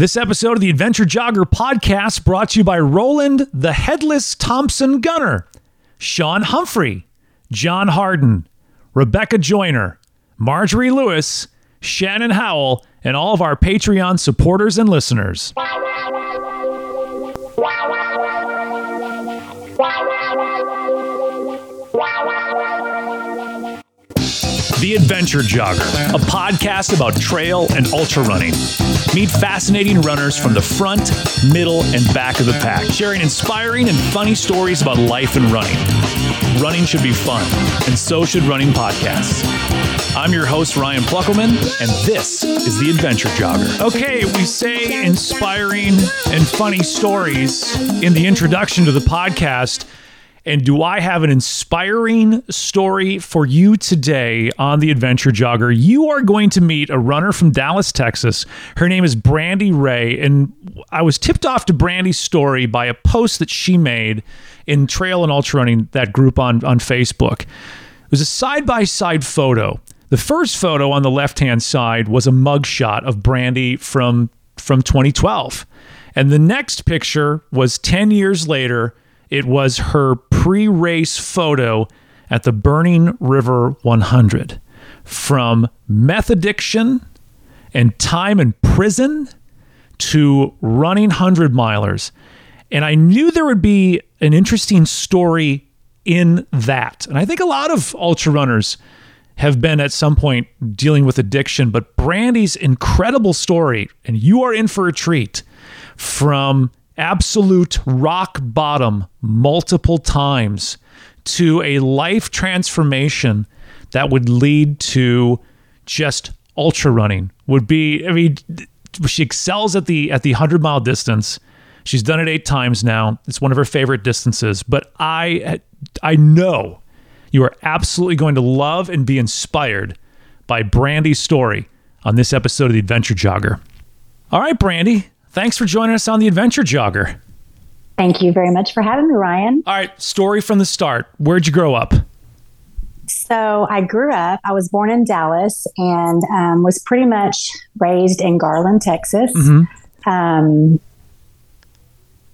This episode of the Adventure Jogger podcast brought to you by Roland the Headless Thompson Gunner, Sean Humphrey, John Harden, Rebecca Joyner, Marjorie Lewis, Shannon Howell, and all of our Patreon supporters and listeners. The Adventure Jogger, a podcast about trail and ultra running. Meet fascinating runners from the front, middle, and back of the pack, sharing inspiring and funny stories about life and running. Running should be fun, and so should running podcasts. I'm your host, Ryan Plackemeier, and this is The Adventure Jogger. Okay, we say inspiring and funny stories in the introduction to the podcast. And do I have an inspiring story for you today on the Adventure Jogger? You are going to meet a runner from Dallas, Texas. Her name is Brandy Ray. And I was tipped off to Brandy's story by a post that she made in Trail and Ultra Running, that group on, on Facebook. It was a side by side photo. The first photo on the left hand side was a mugshot of Brandy from, from 2012. And the next picture was 10 years later it was her pre race photo at the Burning River 100 from meth addiction and time in prison to running 100 milers. And I knew there would be an interesting story in that. And I think a lot of ultra runners have been at some point dealing with addiction, but Brandy's incredible story, and you are in for a treat from absolute rock bottom multiple times to a life transformation that would lead to just ultra running. Would be i mean she excels at the at the 100 mile distance. She's done it eight times now. It's one of her favorite distances. But i i know you are absolutely going to love and be inspired by brandy's story on this episode of the adventure jogger. All right brandy Thanks for joining us on the Adventure Jogger. Thank you very much for having me, Ryan. All right, story from the start. Where'd you grow up? So I grew up, I was born in Dallas and um, was pretty much raised in Garland, Texas. Mm-hmm. Um,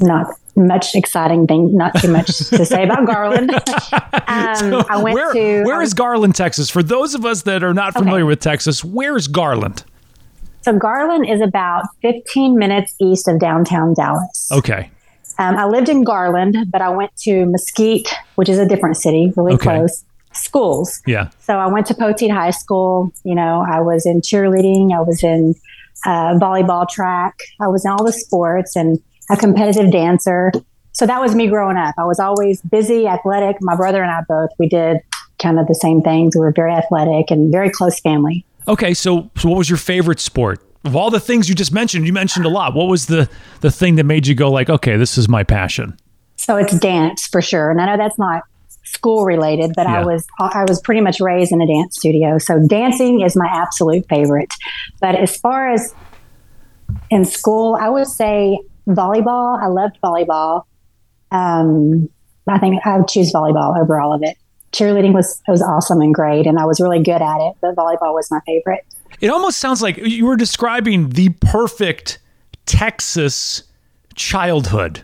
not much exciting thing, not too much to say about Garland. um, so I went where, to. Where is Garland, Texas? For those of us that are not familiar okay. with Texas, where's Garland? So Garland is about 15 minutes east of downtown Dallas. Okay. Um, I lived in Garland, but I went to Mesquite, which is a different city, really okay. close. Schools. Yeah. So I went to Poteet High School. You know, I was in cheerleading. I was in uh, volleyball track. I was in all the sports and a competitive dancer. So that was me growing up. I was always busy, athletic. My brother and I both, we did kind of the same things. We were very athletic and very close family. Okay, so, so what was your favorite sport? Of all the things you just mentioned, you mentioned a lot. What was the the thing that made you go like, okay, this is my passion? So it's dance for sure, and I know that's not school related, but yeah. I was I was pretty much raised in a dance studio. So dancing is my absolute favorite. But as far as in school, I would say volleyball. I loved volleyball. Um, I think I would choose volleyball over all of it cheerleading was was awesome and great, and I was really good at it. But volleyball was my favorite. It almost sounds like you were describing the perfect Texas childhood.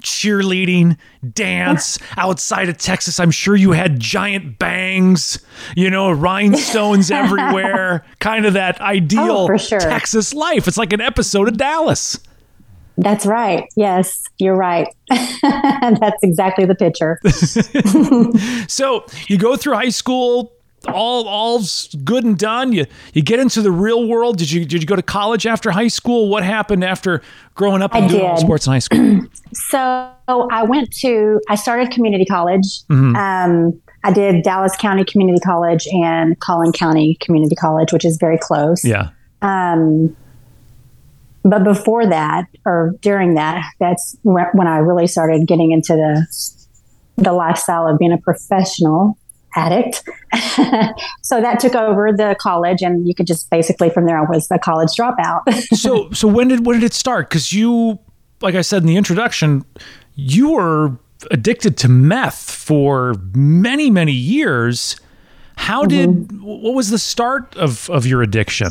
Cheerleading, dance outside of Texas. I'm sure you had giant bangs, you know, rhinestones everywhere. Kind of that ideal oh, sure. Texas life. It's like an episode of Dallas. That's right. Yes, you're right. That's exactly the picture. so you go through high school, all all's good and done. You you get into the real world. Did you did you go to college after high school? What happened after growing up and I doing sports in high school? so I went to I started community college. Mm-hmm. Um, I did Dallas County Community College and Collin County Community College, which is very close. Yeah. Um, but before that, or during that, that's when I really started getting into the the lifestyle of being a professional addict. so that took over the college, and you could just basically from there I was a college dropout. so, so when did when did it start? Because you, like I said in the introduction, you were addicted to meth for many many years. How mm-hmm. did what was the start of of your addiction?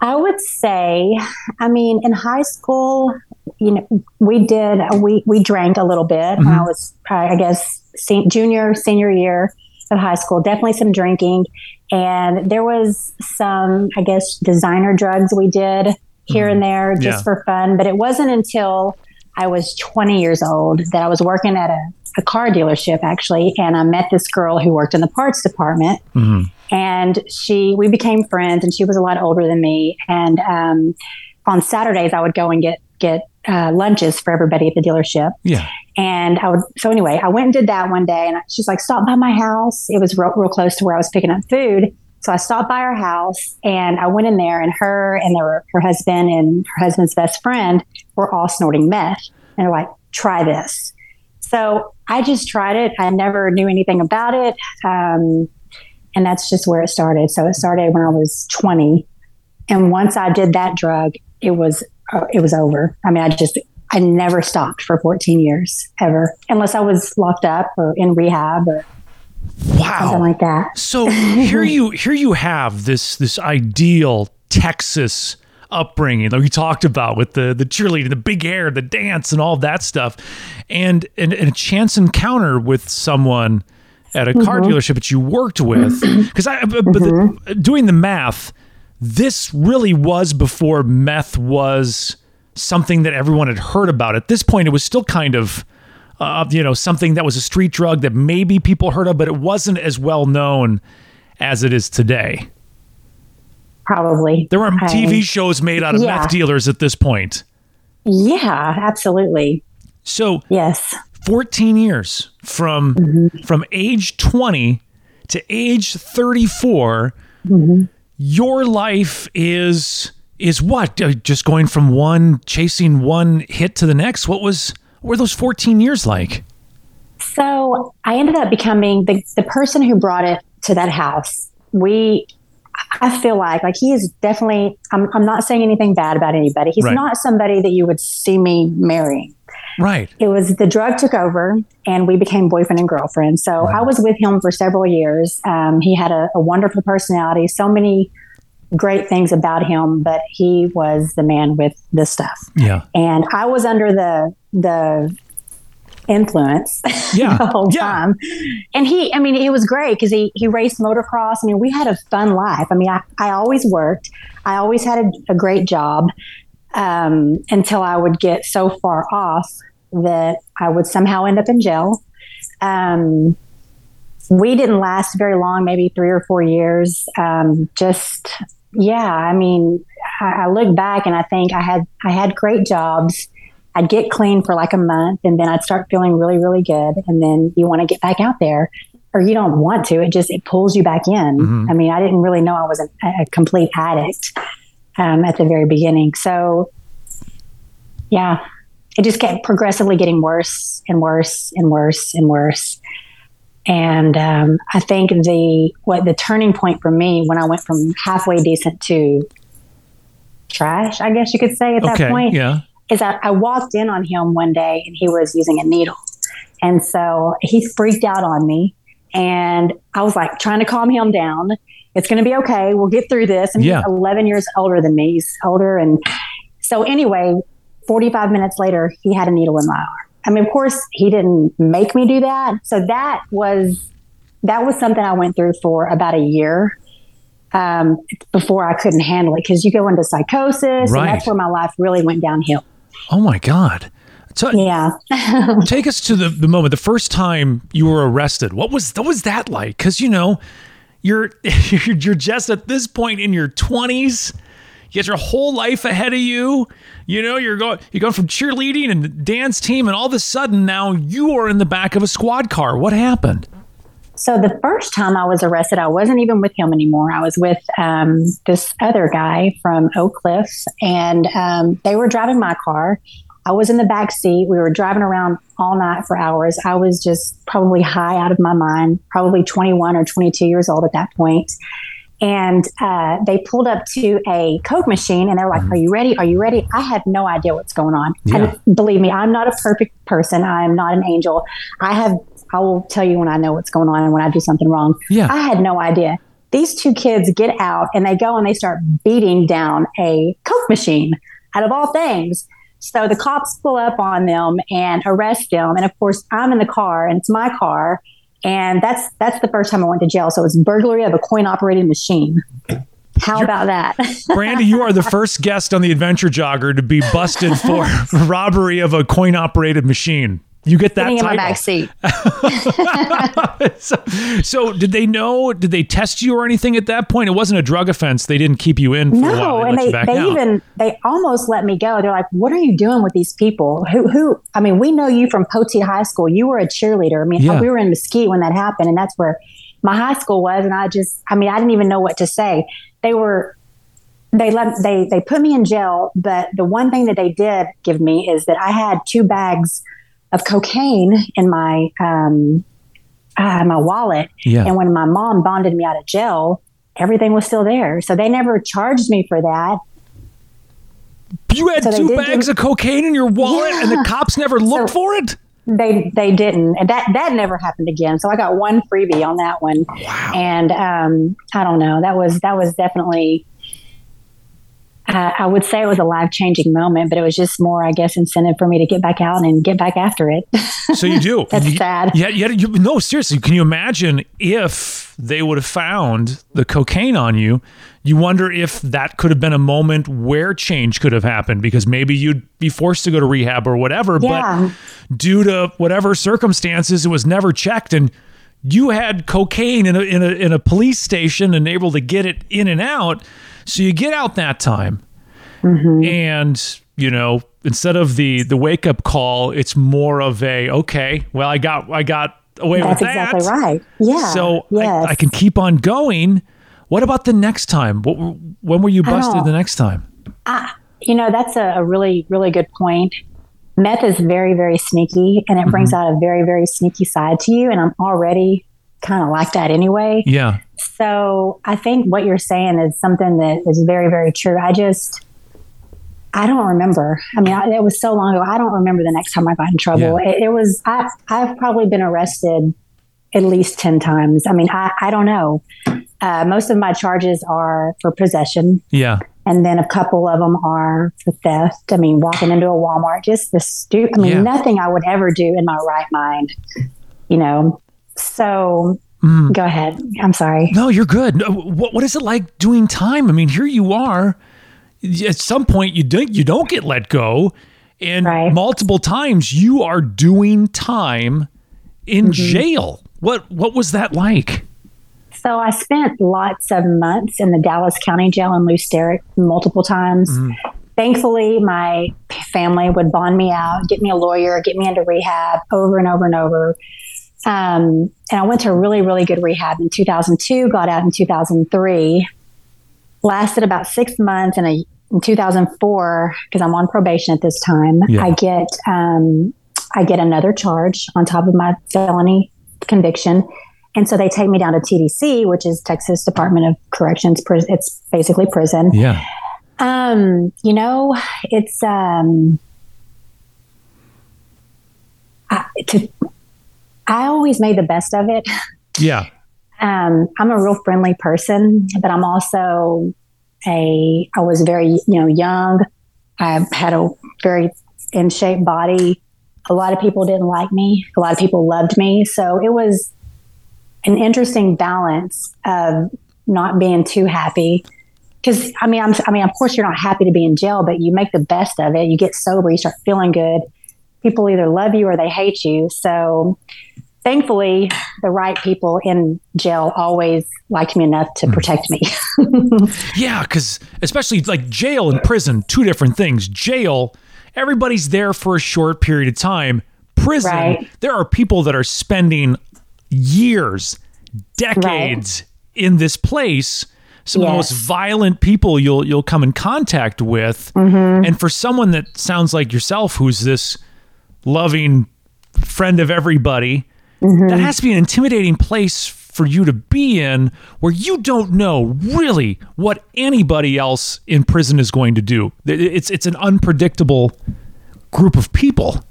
I would say, I mean, in high school, you know, we did we we drank a little bit. Mm-hmm. I was, I guess, junior senior year of high school. Definitely some drinking, and there was some, I guess, designer drugs we did here mm-hmm. and there just yeah. for fun. But it wasn't until I was 20 years old that I was working at a, a car dealership actually, and I met this girl who worked in the parts department. Mm-hmm. And she, we became friends, and she was a lot older than me. And um, on Saturdays, I would go and get get uh, lunches for everybody at the dealership. Yeah. And I would, so anyway, I went and did that one day and she's like, stop by my house. It was real, real close to where I was picking up food. So I stopped by her house and I went in there and her and were, her husband and her husband's best friend were all snorting meth. And they're like, try this. So I just tried it. I never knew anything about it. Um, and that's just where it started. So it started when I was 20. And once I did that drug, it was uh, it was over. I mean, I just I never stopped for 14 years ever, unless I was locked up or in rehab or wow something like that. So here you here you have this this ideal Texas upbringing that we talked about with the the cheerleading, the big hair, the dance, and all that stuff, and and, and a chance encounter with someone at a car mm-hmm. dealership that you worked with because I but mm-hmm. the, doing the math this really was before meth was something that everyone had heard about. At this point, it was still kind of, uh, you know, something that was a street drug that maybe people heard of, but it wasn't as well known as it is today. Probably. There were TV shows made out of yeah. meth dealers at this point. Yeah, absolutely. So, yes. 14 years from mm-hmm. from age 20 to age 34 mm-hmm your life is is what? Uh, just going from one chasing one hit to the next? What was what were those 14 years like? So i ended up becoming the, the person who brought it to that house. We i feel like like he is definitely i'm, I'm not saying anything bad about anybody. He's right. not somebody that you would see me marrying Right. It was the drug took over and we became boyfriend and girlfriend. So right. I was with him for several years. Um, he had a, a, wonderful personality, so many great things about him, but he was the man with the stuff. Yeah. And I was under the, the, influence yeah. the whole yeah. time. And he, I mean, it was great because he, he raced motocross. I mean, we had a fun life. I mean, I, I always worked. I always had a, a great job um, until I would get so far off that I would somehow end up in jail. Um, we didn't last very long, maybe three or four years. Um, just yeah, I mean, I, I, look back and I think I had I had great jobs. I'd get clean for like a month, and then I'd start feeling really, really good. And then you want to get back out there, or you don't want to. It just it pulls you back in. Mm-hmm. I mean, I didn't really know I was a, a complete addict um, at the very beginning. So, yeah, it just kept progressively getting worse and worse and worse and worse. And um, I think the what the turning point for me when I went from halfway decent to trash, I guess you could say at that point, yeah. is that I walked in on him one day and he was using a needle, and so he freaked out on me, and I was like trying to calm him down. It's going to be okay. We'll get through this. And yeah. he's 11 years older than me. He's older, and so anyway, 45 minutes later, he had a needle in my arm. I mean, of course, he didn't make me do that. So that was that was something I went through for about a year um, before I couldn't handle it because you go into psychosis, right. and that's where my life really went downhill. Oh my god! So, yeah, take us to the, the moment, the first time you were arrested. What was what was that like? Because you know, you're you're just at this point in your twenties you got your whole life ahead of you. You know, you're going you're going from cheerleading and dance team, and all of a sudden now you are in the back of a squad car. What happened? So the first time I was arrested, I wasn't even with him anymore. I was with um, this other guy from Oak Cliffs, and um, they were driving my car. I was in the back seat. We were driving around all night for hours. I was just probably high out of my mind, probably 21 or 22 years old at that point. and uh, they pulled up to a Coke machine and they're like, mm-hmm. Are you ready? Are you ready? I had no idea what's going on. Yeah. And believe me, I'm not a perfect person. I'm not an angel. I have, I will tell you when I know what's going on and when I do something wrong. Yeah. I had no idea. these two kids get out and they go and they start beating down a Coke machine out of all things. So the cops pull up on them and arrest them. And of course, I'm in the car and it's my car. And that's that's the first time I went to jail. So it was burglary of a coin operated machine. How You're, about that? Brandy, you are the first guest on the Adventure Jogger to be busted for robbery of a coin operated machine. You get that in my back seat. so, so, did they know? Did they test you or anything at that point? It wasn't a drug offense. They didn't keep you in for no, a while. They and they, they out. even they almost let me go. They're like, "What are you doing with these people? Who who? I mean, we know you from Poteet High School. You were a cheerleader. I mean, yeah. we were in Mesquite when that happened, and that's where my high school was. And I just, I mean, I didn't even know what to say. They were they let they they put me in jail but the one thing that they did give me is that i had two bags of cocaine in my um, uh, my wallet. Yeah. And when my mom bonded me out of jail, everything was still there. So they never charged me for that. You had so two bags of cocaine in your wallet, yeah. and the cops never looked so for it. They they didn't, and that that never happened again. So I got one freebie on that one. Wow. And um, I don't know. That was that was definitely uh, I would say it was a life changing moment, but it was just more, I guess, incentive for me to get back out and get back after it. so you do. That's you, sad. Yeah, yeah. You, no, seriously. Can you imagine if they would have found the cocaine on you? You wonder if that could have been a moment where change could have happened because maybe you'd be forced to go to rehab or whatever. Yeah. But due to whatever circumstances, it was never checked and you had cocaine in a, in a in a police station and able to get it in and out so you get out that time, mm-hmm. and you know instead of the the wake up call, it's more of a okay. Well, I got I got away That's with that. exactly right. Yeah. So yes. I, I, can keep on going. What about the next time? What, when were you busted the next time? I, you know, that's a, a, really, really good point. Meth is very, very sneaky and it mm-hmm. brings out a very, very sneaky side to you. And I'm already kind of like that anyway. Yeah. So I think what you're saying is something that is very, very true. I just, I don't remember. I mean, I, it was so long ago. I don't remember the next time I got in trouble. Yeah. It, it, was, I, I've probably been arrested at least 10 times. I mean, I, I don't know. Uh, most of my charges are for possession. Yeah. And then a couple of them are for theft. I mean, walking into a Walmart, just the stupid, I mean, yeah. nothing I would ever do in my right mind, you know? So mm. go ahead. I'm sorry. No, you're good. What, what is it like doing time? I mean, here you are. At some point, you don't you don't get let go, and right. multiple times you are doing time in mm-hmm. jail. What what was that like? So I spent lots of months in the Dallas County Jail in Sterrett multiple times. Mm. Thankfully, my family would bond me out, get me a lawyer, get me into rehab over and over and over. Um, and I went to a really, really good rehab in 2002, got out in 2003, lasted about six months. And in 2004, because I'm on probation at this time, yeah. I get um, I get another charge on top of my felony conviction. And so they take me down to TDC, which is Texas Department of Corrections. It's basically prison. Yeah. Um, you know, it's um, I, to I always made the best of it. Yeah. Um, I'm a real friendly person, but I'm also a, I was very, you know, young. I had a very in shape body. A lot of people didn't like me. A lot of people loved me. So it was an interesting balance of not being too happy. Cause I mean, I'm, I mean, of course you're not happy to be in jail, but you make the best of it. You get sober, you start feeling good. People either love you or they hate you. So thankfully, the right people in jail always liked me enough to protect me. yeah, because especially like jail and prison, two different things. Jail, everybody's there for a short period of time. Prison, right. there are people that are spending years, decades right. in this place. Some yes. of the most violent people you'll you'll come in contact with, mm-hmm. and for someone that sounds like yourself, who's this loving friend of everybody, Mm-hmm. That has to be an intimidating place for you to be in where you don't know really what anybody else in prison is going to do. It's it's an unpredictable group of people.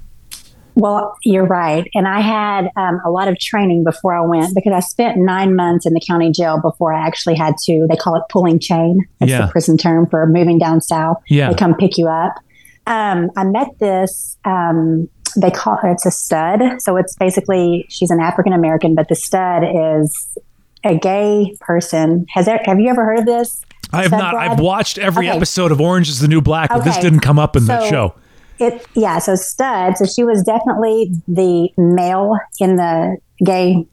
Well, you're right. And I had um, a lot of training before I went because I spent nine months in the county jail before I actually had to, they call it pulling chain. That's Yeah. the prison term for moving down south. Yeah. They come pick you up. Um, I met this, um, they call it's a stud. So it's basically, she's an African American, but the stud is a gay person. Has there, have you ever heard of this? I have Stud not. Brad? I've watched every Okay. episode of Orange is the New Black, but this didn't come up in the show. It yeah, so stud. So she was definitely the male in the gay.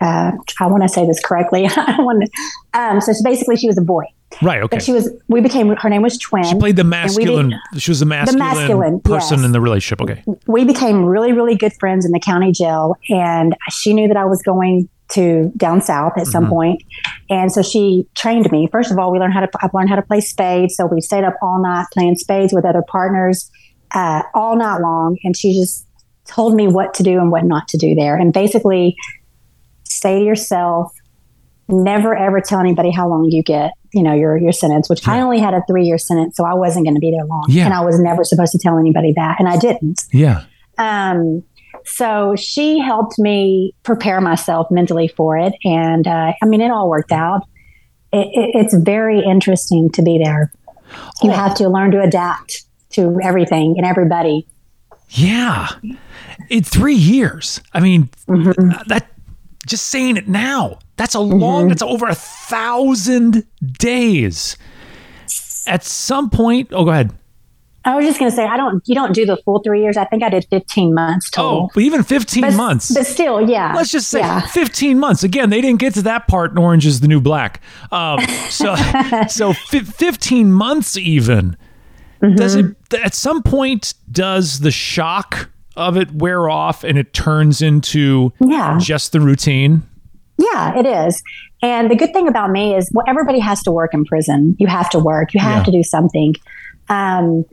Uh, I want to say this correctly. I don't want. Um, so basically, she was a boy, Right. Okay. but she was. We became. Her name was Twin. She played the masculine. She was the masculine, the masculine, person yes. in the relationship. Okay. we became really, really good friends in the county jail, and she knew that I was going to down south at some point. and so she trained me. First of all, we learned how to. I learned how to play spades, so we stayed up all night playing spades with other partners uh, all night long, and she just told me what to do and what not to do there, and basically say to yourself. Never ever tell anybody how long you get, you know, your your sentence. Which I only had a three year sentence, so I wasn't going to be there long, Yeah. and I was never supposed to tell anybody that, and I didn't. Yeah. Um, so she helped me prepare myself mentally for it. And uh, I mean, it all worked out. It, it, it's very interesting to be there. You Oh. have to learn to adapt to everything and everybody. Yeah. In three years. I mean, Mm-hmm. that just saying it now. That's a long. That's over a thousand days. At some point. Oh, go ahead. I was just going to say, I don't, you don't do the full three years. I think I did 15 months total. Oh, but even fifteen but, months. But still, yeah. Let's just say yeah. 15 months. Again, they didn't get to that part in Orange is the New Black. Um, so, so fi 15 months even. Does it, Mm-hmm. at some point, does the shock of it wear off and it turns into Yeah. just the routine? Yeah, it is. And the good thing about me is well, everybody has to work in prison. You have to work. You have Yeah. to do something. Um,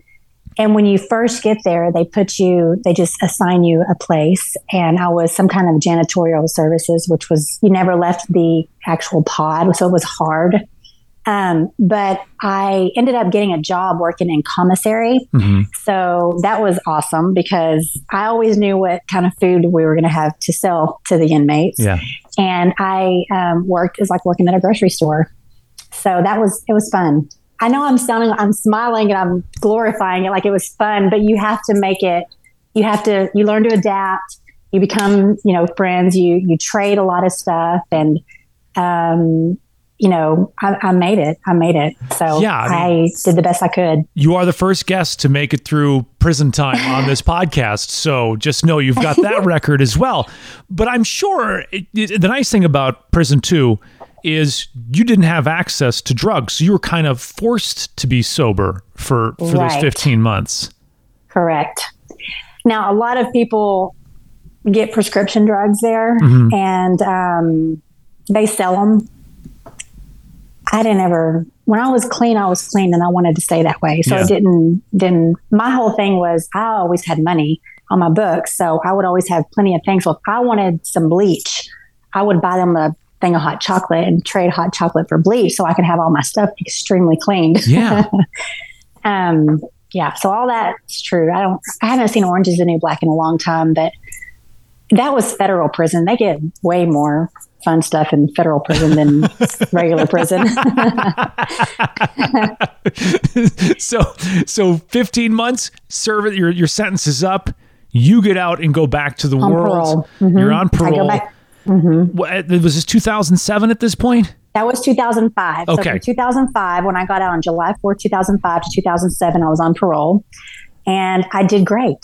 and when you first get there, they put you, they just assign you a place. And I was some kind of janitorial services, which was, you never left the actual pod. So it was hard. Um, but I ended up getting a job working in commissary. Mhm. So that was awesome because I always knew what kind of food we were going to have to sell to the inmates Yeah. And I um, worked is like working at a grocery store. So that was it was fun. I know I'm sounding I'm smiling and I'm glorifying it like it was fun, but you have to make it. You have to you learn to adapt. You become you know friends. You you trade a lot of stuff and um, you know I, I made it. I made it. So Yeah, I I, did the best I could. You are the first guest to make it through prison time on this podcast. So just know you've got that record as well. But I'm sure it, it- the nice thing about prison two is you didn't have access to drugs. So you were kind of forced to be sober for, for those 15 months. Correct. Now, a lot of people get prescription drugs there, Mm-hmm. and um, they sell them. I didn't ever. When I was clean, I was clean, and I wanted to stay that way. So Yeah. it didn't. Didn't. My whole thing was I always had money on my books, so I would always have plenty of things. So if I wanted some bleach, I would buy them a thing of hot chocolate and trade hot chocolate for bleach, so I could have all my stuff extremely cleaned. Yeah. Um, yeah, so all that's true. I don't. I haven't seen Orange is the New Black in a long time, but that was federal prison. They get way more fun stuff in federal prison than regular prison. so so 15 months, serve it, your your sentence is up. You get out and go back to the On world. Mhm. You're on I parole. go back. What, was this 2007 at this point? That was 2005. So Okay. from 2005, when I got out on July 4th, 2005 to 2007, I was on parole, and I did great.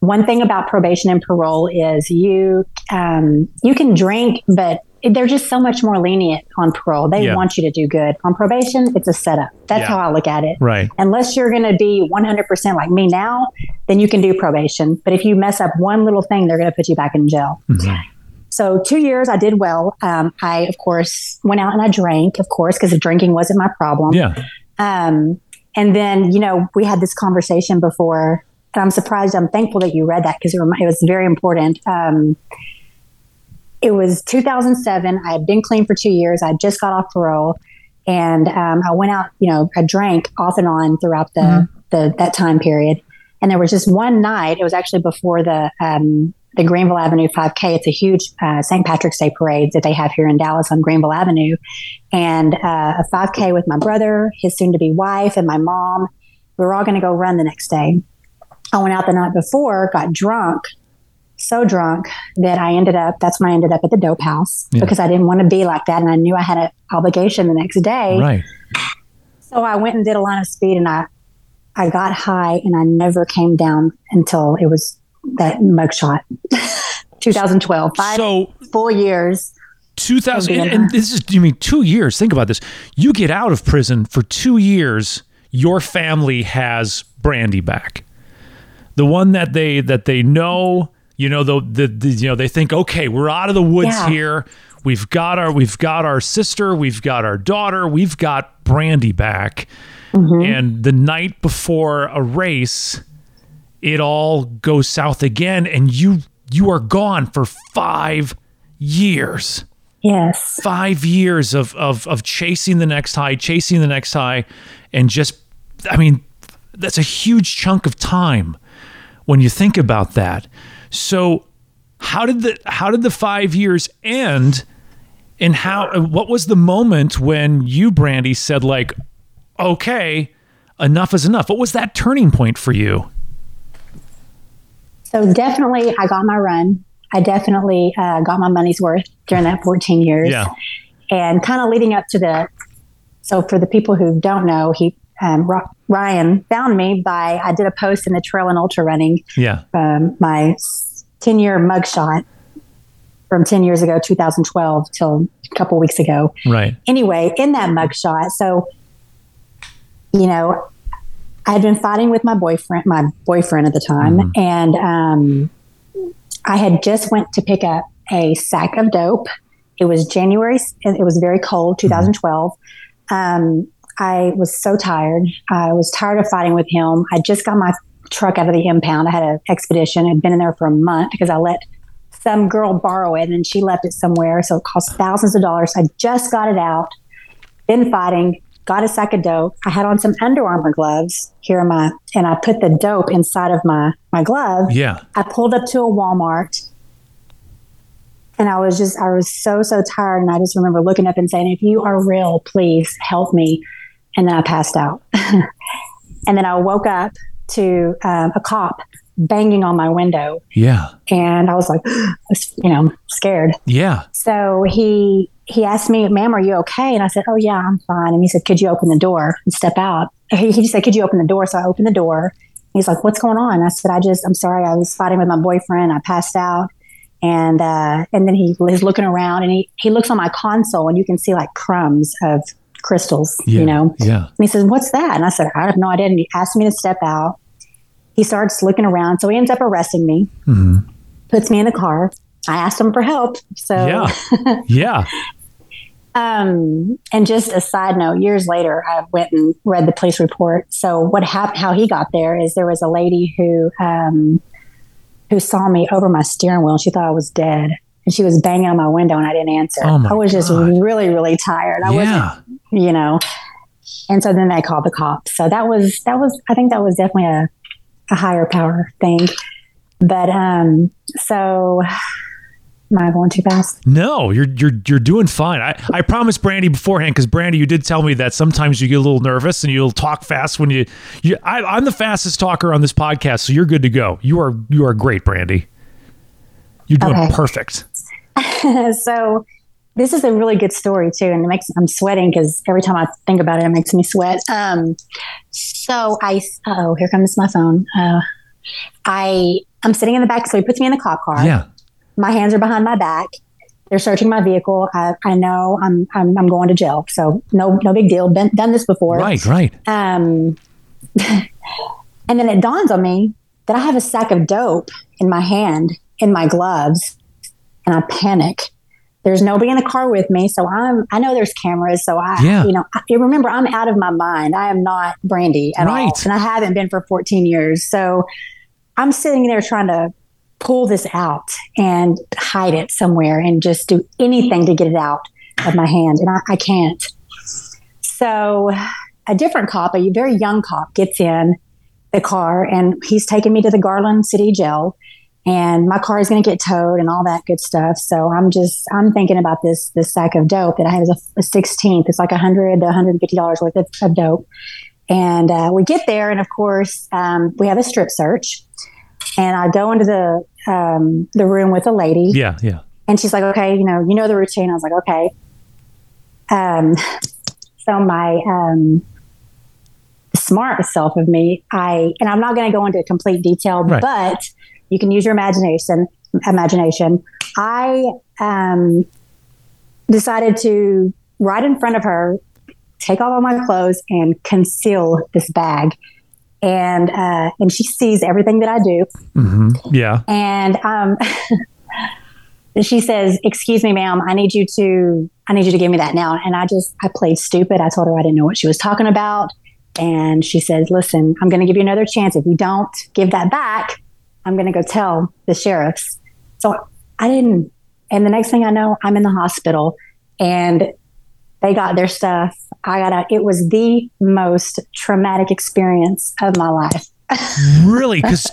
One thing about probation and parole is you um, you can drink, but they're just so much more lenient on parole. They Yeah. want you to do good. On probation, it's a setup. That's Yeah. how I look at it. Right. Unless you're going to be 100% like me now, then you can do probation. But if you mess up one little thing, they're going to put you back in jail. So two years, I did well. Um, I, of course, went out and I drank, of course, because drinking wasn't my problem. Yeah. Um, and then, you know, we had this conversation before, and I'm surprised. I'm thankful that you read that because it, remi- it was very important. Um, it was 2007. I had been clean for two years. I just got off parole, and um, I went out. You know, I drank off and on throughout the, the that time period. And there was just one night, it was actually before the, um, the Greenville Avenue 5K. It's a huge uh, St. Patrick's Day parade that they have here in Dallas on Greenville Avenue. And uh, a 5K with my brother, his soon to be wife, and my mom. We were all going to go run the next day. I went out the night before, got drunk, so drunk that I ended up, that's when I ended up at the dope house yeah. because I didn't want to be like that. And I knew I had an obligation the next day. Right. So I went and did a line of speed and I, I got high and I never came down until it was that mugshot. 2012. Five so, full years. 2000 and, and this is you mean 2 years. Think about this. You get out of prison for 2 years, your family has Brandy back. The one that they that they know, you know, the, the, the you know, they think, "Okay, we're out of the woods yeah. here. We've got our we've got our sister, we've got our daughter, we've got Brandy back." Mm-hmm. And the night before a race, it all goes south again and you you are gone for 5 years. Yes. 5 years of of of chasing the next high, chasing the next high and just I mean that's a huge chunk of time when you think about that. So how did the how did the 5 years end? And how what was the moment when you Brandy said like okay, enough is enough. What was that turning point for you? So definitely, I got my run. I definitely uh, got my money's worth during that 14 years. Yeah. And kind of leading up to the, so for the people who don't know, he um, Ryan found me by I did a post in the trail and ultra running. Yeah. Um, my 10 year mugshot from 10 years ago, 2012 till a couple weeks ago. Right. Anyway, in that mugshot, so you know, I had been fighting with my boyfriend, my boyfriend at the time, mm-hmm. and um, I had just went to pick up a sack of dope. It was January. It was very cold, mm-hmm. 2012. Mm-hmm. Um, I was so tired. I was tired of fighting with him. I just got my truck out of the impound. I had an expedition. I'd been in there for a month because I let some girl borrow it and she left it somewhere. So it cost thousands of dollars. I just got it out. Been fighting got a sack of dope. I had on some Under Armour gloves here in my, and I put the dope inside of my my glove. Yeah. I pulled up to a Walmart, and I was just, I was so so tired, and I just remember looking up and saying, "If you are real, please help me." And then I passed out, and then I woke up to um, a cop banging on my window. Yeah. And I was like, you know, scared. Yeah. So he he asked me, ma'am, are you okay? And I said, oh, yeah, I'm fine. And he said, could you open the door and step out? He, he said, could you open the door? So I opened the door. He's like, what's going on? I said, I just, I'm sorry. I was fighting with my boyfriend. I passed out. And, uh, and then he is looking around and he, he looks on my console and you can see like crumbs of crystals, yeah, you know? Yeah. And he says, what's that? And I said, I have no idea. And he asked me to step out. He starts looking around. So he ends up arresting me, mm-hmm. puts me in the car. I asked him for help. So yeah, yeah. Um, and just a side note, years later, I went and read the police report. So what happened? How he got there is there was a lady who um, who saw me over my steering wheel. She thought I was dead, and she was banging on my window, and I didn't answer. Oh I was God. just really, really tired. I yeah. wasn't, you know. And so then they called the cops. So that was that was I think that was definitely a a higher power thing. But um, so Am I going too fast? No, you're you're you're doing fine. I, I promised Brandy beforehand because Brandy, you did tell me that sometimes you get a little nervous and you'll talk fast when you. you I, am the fastest talker on this podcast, so you're good to go. You are you are great, Brandy. You're doing okay. perfect. so this is a really good story too, and it makes I'm sweating because every time I think about it, it makes me sweat. Um, so I oh here comes my phone. Uh, I I'm sitting in the back, so he puts me in the cop car. Yeah my hands are behind my back. They're searching my vehicle. I, I know I'm, I'm, I'm going to jail, so no no big deal. Been done this before. Right, right. Um, and then it dawns on me that I have a sack of dope in my hand in my gloves, and I panic. There's nobody in the car with me, so I'm. I know there's cameras, so I, yeah. you know, I, remember I'm out of my mind. I am not Brandy at right. all, and I haven't been for 14 years. So I'm sitting there trying to pull this out and hide it somewhere and just do anything to get it out of my hand. And I, I can't. So a different cop, a very young cop, gets in the car and he's taking me to the Garland City Jail and my car is going to get towed and all that good stuff. So I'm just I'm thinking about this this sack of dope that I have as a, 16th. It's like a 100 to 150 dollars worth of, of, dope. And uh, we get there, and of course um, we have a strip search. And I go into the um, the room with a lady. Yeah, yeah. And she's like, "Okay, you know, you know the routine." I was like, "Okay." Um, so my um, smart self of me, I and I'm not going to go into complete detail, right. but you can use your imagination. Imagination. I um, decided to right in front of her, take off all my clothes and conceal this bag. And uh, and she sees everything that I do. Mm-hmm. Yeah. And um, she says, "Excuse me, ma'am. I need you to I need you to give me that now." And I just I played stupid. I told her I didn't know what she was talking about. And she says, Listen, I'm going to give you another chance. If you don't give that back, I'm going to go tell the sheriffs. So I didn't. And the next thing I know, I'm in the hospital and they got their stuff. I got out. It was the most traumatic experience of my life. really? Because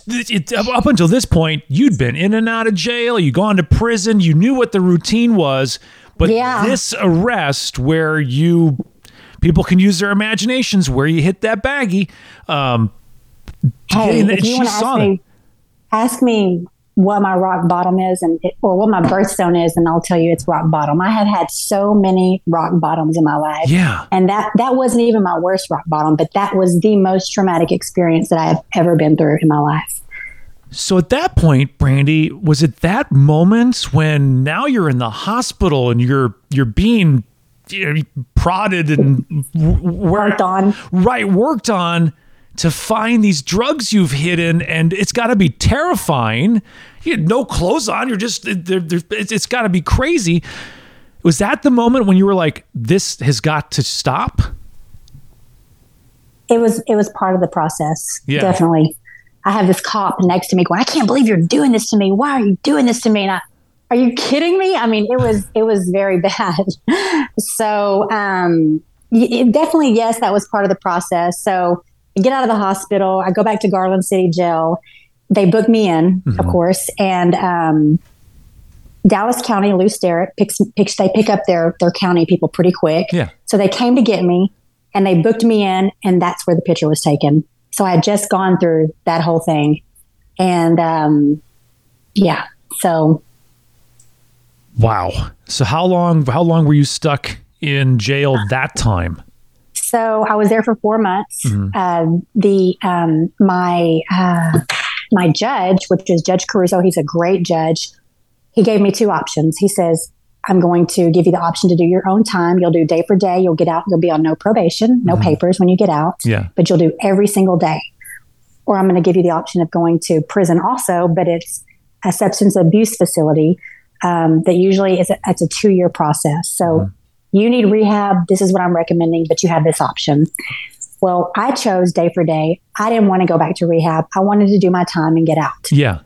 up until this point, you'd been in and out of jail, you'd gone to prison, you knew what the routine was. But yeah. this arrest, where you people can use their imaginations where you hit that baggie. Um, hey, if you want to ask me, ask me what my rock bottom is and or what my birthstone is and I'll tell you it's rock bottom. I have had so many rock bottoms in my life. Yeah. And that that wasn't even my worst rock bottom, but that was the most traumatic experience that I have ever been through in my life. So at that point, Brandy, was it that moment when now you're in the hospital and you're you're being you know, prodded and worked on. Right, worked on to find these drugs you've hidden, and it's got to be terrifying. You had no clothes on. You're just they're, they're, it's, it's got to be crazy. Was that the moment when you were like, "This has got to stop"? It was. It was part of the process. Yeah. Definitely. I have this cop next to me going, "I can't believe you're doing this to me. Why are you doing this to me?" And I, are you kidding me? I mean, it was it was very bad. so um, it, definitely, yes, that was part of the process. So I get out of the hospital. I go back to Garland City Jail. They book me in, mm-hmm. of course, and um, Dallas County, Lew Sterrett picks, picks they pick up their their county people pretty quick. Yeah. So they came to get me, and they booked me in, and that's where the picture was taken. So I had just gone through that whole thing, and um, yeah, so Wow. So how long how long were you stuck in jail that time? So I was there for four months. Mm-hmm. Uh, the um, my uh, my judge, which is Judge Caruso, he's a great judge. He gave me two options. He says, "I'm going to give you the option to do your own time. You'll do day for day. You'll get out. You'll be on no probation, no mm-hmm. papers when you get out. Yeah, but you'll do every single day." Or I'm going to give you the option of going to prison also, but it's a substance abuse facility um, that usually is a, it's a two year process. So mm-hmm. You need rehab. This is what I'm recommending, but you have this option. Well, I chose day for day. I didn't want to go back to rehab. I wanted to do my time and get out. Yeah.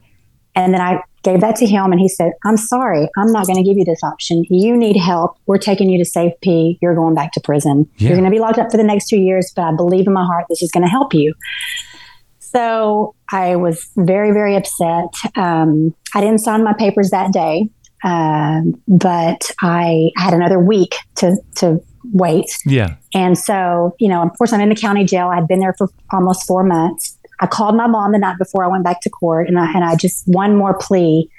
And then I gave that to him and he said, I'm sorry, I'm not going to give you this option. You need help. We're taking you to SAFP. You're going back to prison. Yeah. You're going to be locked up for the next two years, but I believe in my heart this is going to help you. So I was very, very upset. Um, I didn't sign my papers that day. Um, but I had another week to to wait. Yeah. And so, you know, of course, I'm in the county jail. I'd been there for almost four months. I called my mom the night before I went back to court, and I and I just one more plea.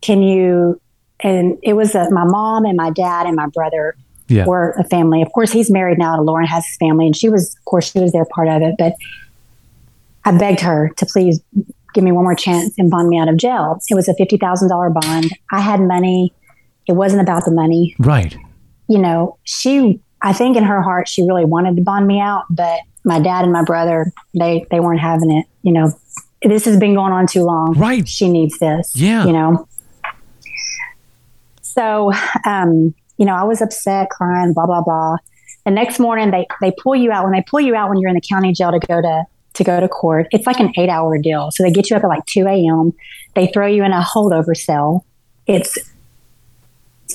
Can you? And it was uh, my mom and my dad and my brother yeah. were a family. Of course, he's married now to Lauren has his family, and she was, of course, she was there part of it. But I begged her to please give me one more chance and bond me out of jail. It was a $50,000 bond. I had money. It wasn't about the money. Right. You know, she, I think in her heart, she really wanted to bond me out, but my dad and my brother, they, they weren't having it. You know, this has been going on too long. Right. She needs this. Yeah. You know, so, um, you know, I was upset, crying, blah, blah, blah. The next morning, they, they pull you out. When they pull you out when you're in the county jail to go to to go to court. It's like an eight hour deal. So they get you up at like 2 a.m. They throw you in a holdover cell. It's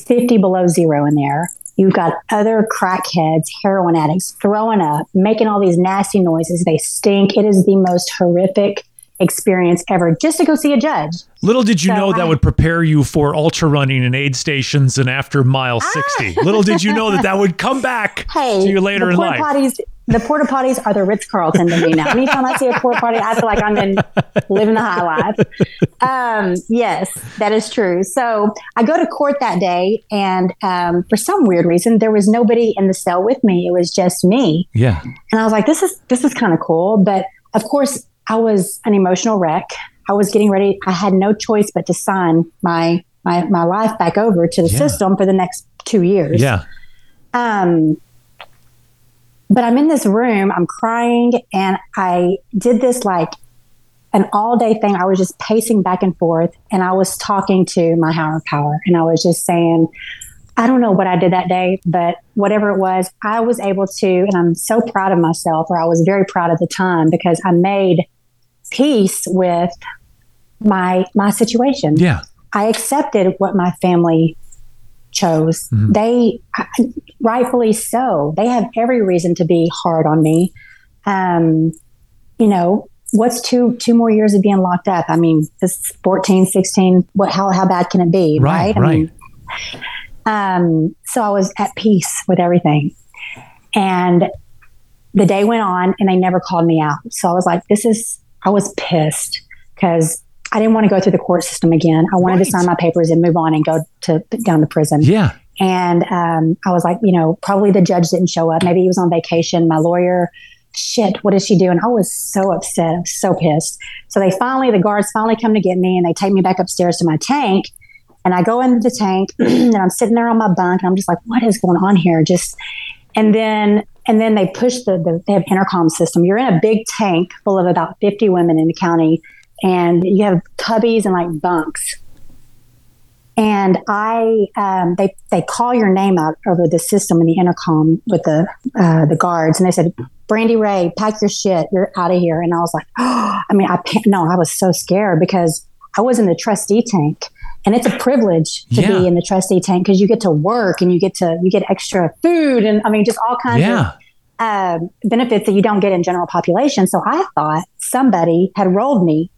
50 below zero in there. You've got other crackheads, heroin addicts throwing up, making all these nasty noises. They stink. It is the most horrific experience ever just to go see a judge. Little did you so know I, that would prepare you for ultra running and aid stations and after mile ah. 60. Little did you know that that would come back hey, to you later in life. Potties, the porta potties are the Ritz Carlton to me now. Anytime I see a porta potty, I feel like I'm in living the high life. Um, yes, that is true. So I go to court that day, and um, for some weird reason, there was nobody in the cell with me. It was just me. Yeah. And I was like, this is this is kind of cool. But of course, I was an emotional wreck. I was getting ready. I had no choice but to sign my my my life back over to the yeah. system for the next two years. Yeah. Um. But I'm in this room. I'm crying, and I did this like an all day thing. I was just pacing back and forth, and I was talking to my higher power, and I was just saying. I don't know what I did that day, but whatever it was, I was able to, and I'm so proud of myself, or I was very proud at the time because I made peace with my my situation. Yeah. I accepted what my family chose. Mm-hmm. They rightfully so. They have every reason to be hard on me. Um, you know, what's two two more years of being locked up? I mean, this 14, 16, what how how bad can it be, right? Right. I right. Mean, um, so I was at peace with everything. And the day went on and they never called me out. So I was like, this is I was pissed because I didn't want to go through the court system again. I wanted right. to sign my papers and move on and go to down to prison. Yeah. And um, I was like, you know, probably the judge didn't show up. Maybe he was on vacation. My lawyer, shit, what is she doing? I was so upset. I was so pissed. So they finally, the guards finally come to get me and they take me back upstairs to my tank. And I go into the tank and I'm sitting there on my bunk and I'm just like, what is going on here? Just, and then and then they push the, the they have intercom system. You're in a big tank full of about 50 women in the county, and you have cubbies and like bunks. And I, um, they they call your name out over the system in the intercom with the uh, the guards, and they said, "Brandy Ray, pack your shit. You're out of here." And I was like, oh, I mean, I no, I was so scared because I was in the trustee tank and it's a privilege to yeah. be in the trustee tank because you get to work and you get to you get extra food and I mean just all kinds yeah. of uh, benefits that you don't get in general population. So I thought somebody had rolled me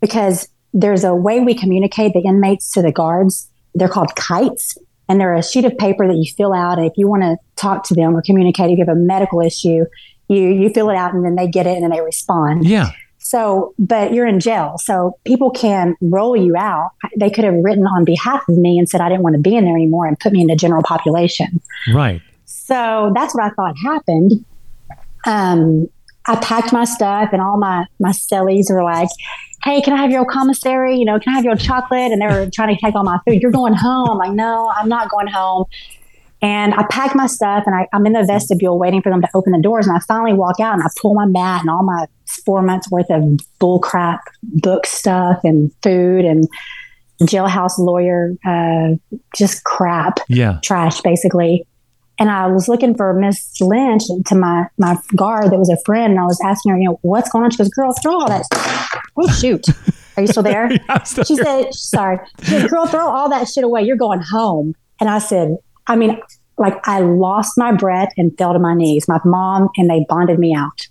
because there's a way we communicate the inmates to the guards. They're called kites, and they're a sheet of paper that you fill out. And if you want to talk to them or communicate, if you have a medical issue, you you fill it out, and then they get it and then they respond. Yeah. So, but you're in jail. So people can roll you out. They could have written on behalf of me and said, I didn't want to be in there anymore and put me in the general population. Right. So that's what I thought happened. Um, I packed my stuff and all my, my cellies were like, Hey, can I have your commissary? You know, can I have your chocolate? And they were trying to take all my food. You're going home. I'm like, no, I'm not going home. And I pack my stuff and I, am in the vestibule waiting for them to open the doors. And I finally walk out and I pull my mat and all my four months worth of bull crap book stuff and food and jailhouse lawyer, uh, just crap, yeah, trash basically. And I was looking for Miss Lynch to my my guard that was a friend, and I was asking her, you know, what's going on? She goes, "Girl, throw all that." Oh shoot, are you still there? yeah, still she here. said, "Sorry." She said, "Girl, throw all that shit away. You're going home." And I said, I mean, like I lost my breath and fell to my knees. My mom and they bonded me out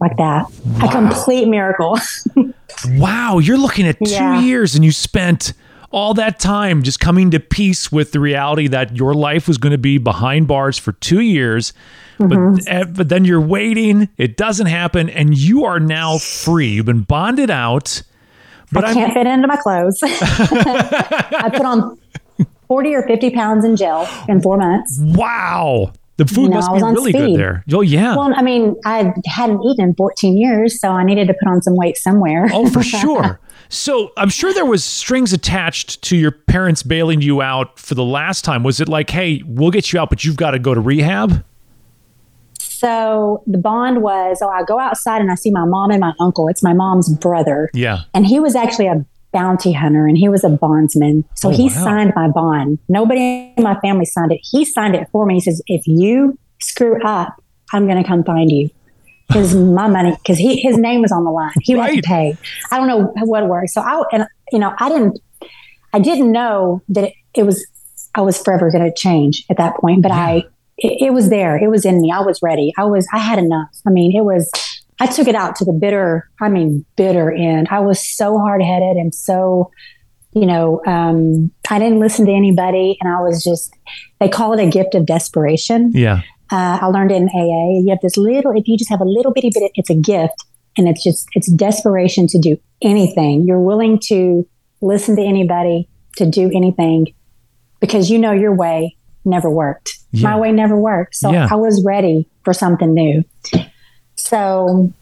like that. Wow. A complete miracle. wow. You're looking at two yeah. years and you spent all that time just coming to peace with the reality that your life was going to be behind bars for two years. Mm-hmm. But, eh, but then you're waiting, it doesn't happen, and you are now free. You've been bonded out. But I can't I'm, fit into my clothes. I put on 40 or 50 pounds in jail in four months. Wow. The food must be really speed. good there. Oh, yeah. Well, I mean, I hadn't eaten in 14 years, so I needed to put on some weight somewhere. Oh, for sure. So I'm sure there was strings attached to your parents bailing you out for the last time. Was it like, hey, we'll get you out, but you've got to go to rehab? So the bond was, oh, I go outside and I see my mom and my uncle. It's my mom's brother. Yeah. And he was actually a bounty hunter and he was a bondsman. So oh, he wow. signed my bond. Nobody in my family signed it. He signed it for me. He says, if you screw up, I'm going to come find you. Because my money, because he his name was on the line. He right. had to pay. I don't know what it worked. So I and you know I didn't I didn't know that it, it was I was forever going to change at that point. But yeah. I, it, it was there. It was in me. I was ready. I was, I had enough. I mean, it was, I took it out to the bitter, I mean, bitter end. I was so hard headed and so, you know, um, I didn't listen to anybody. And I was just, they call it a gift of desperation. Yeah. Uh, I learned in AA, you have this little, if you just have a little bitty bit, it's a gift. And it's just, it's desperation to do anything. You're willing to listen to anybody, to do anything because you know your way never worked. Yeah. My way never worked. So yeah. I was ready for something new. So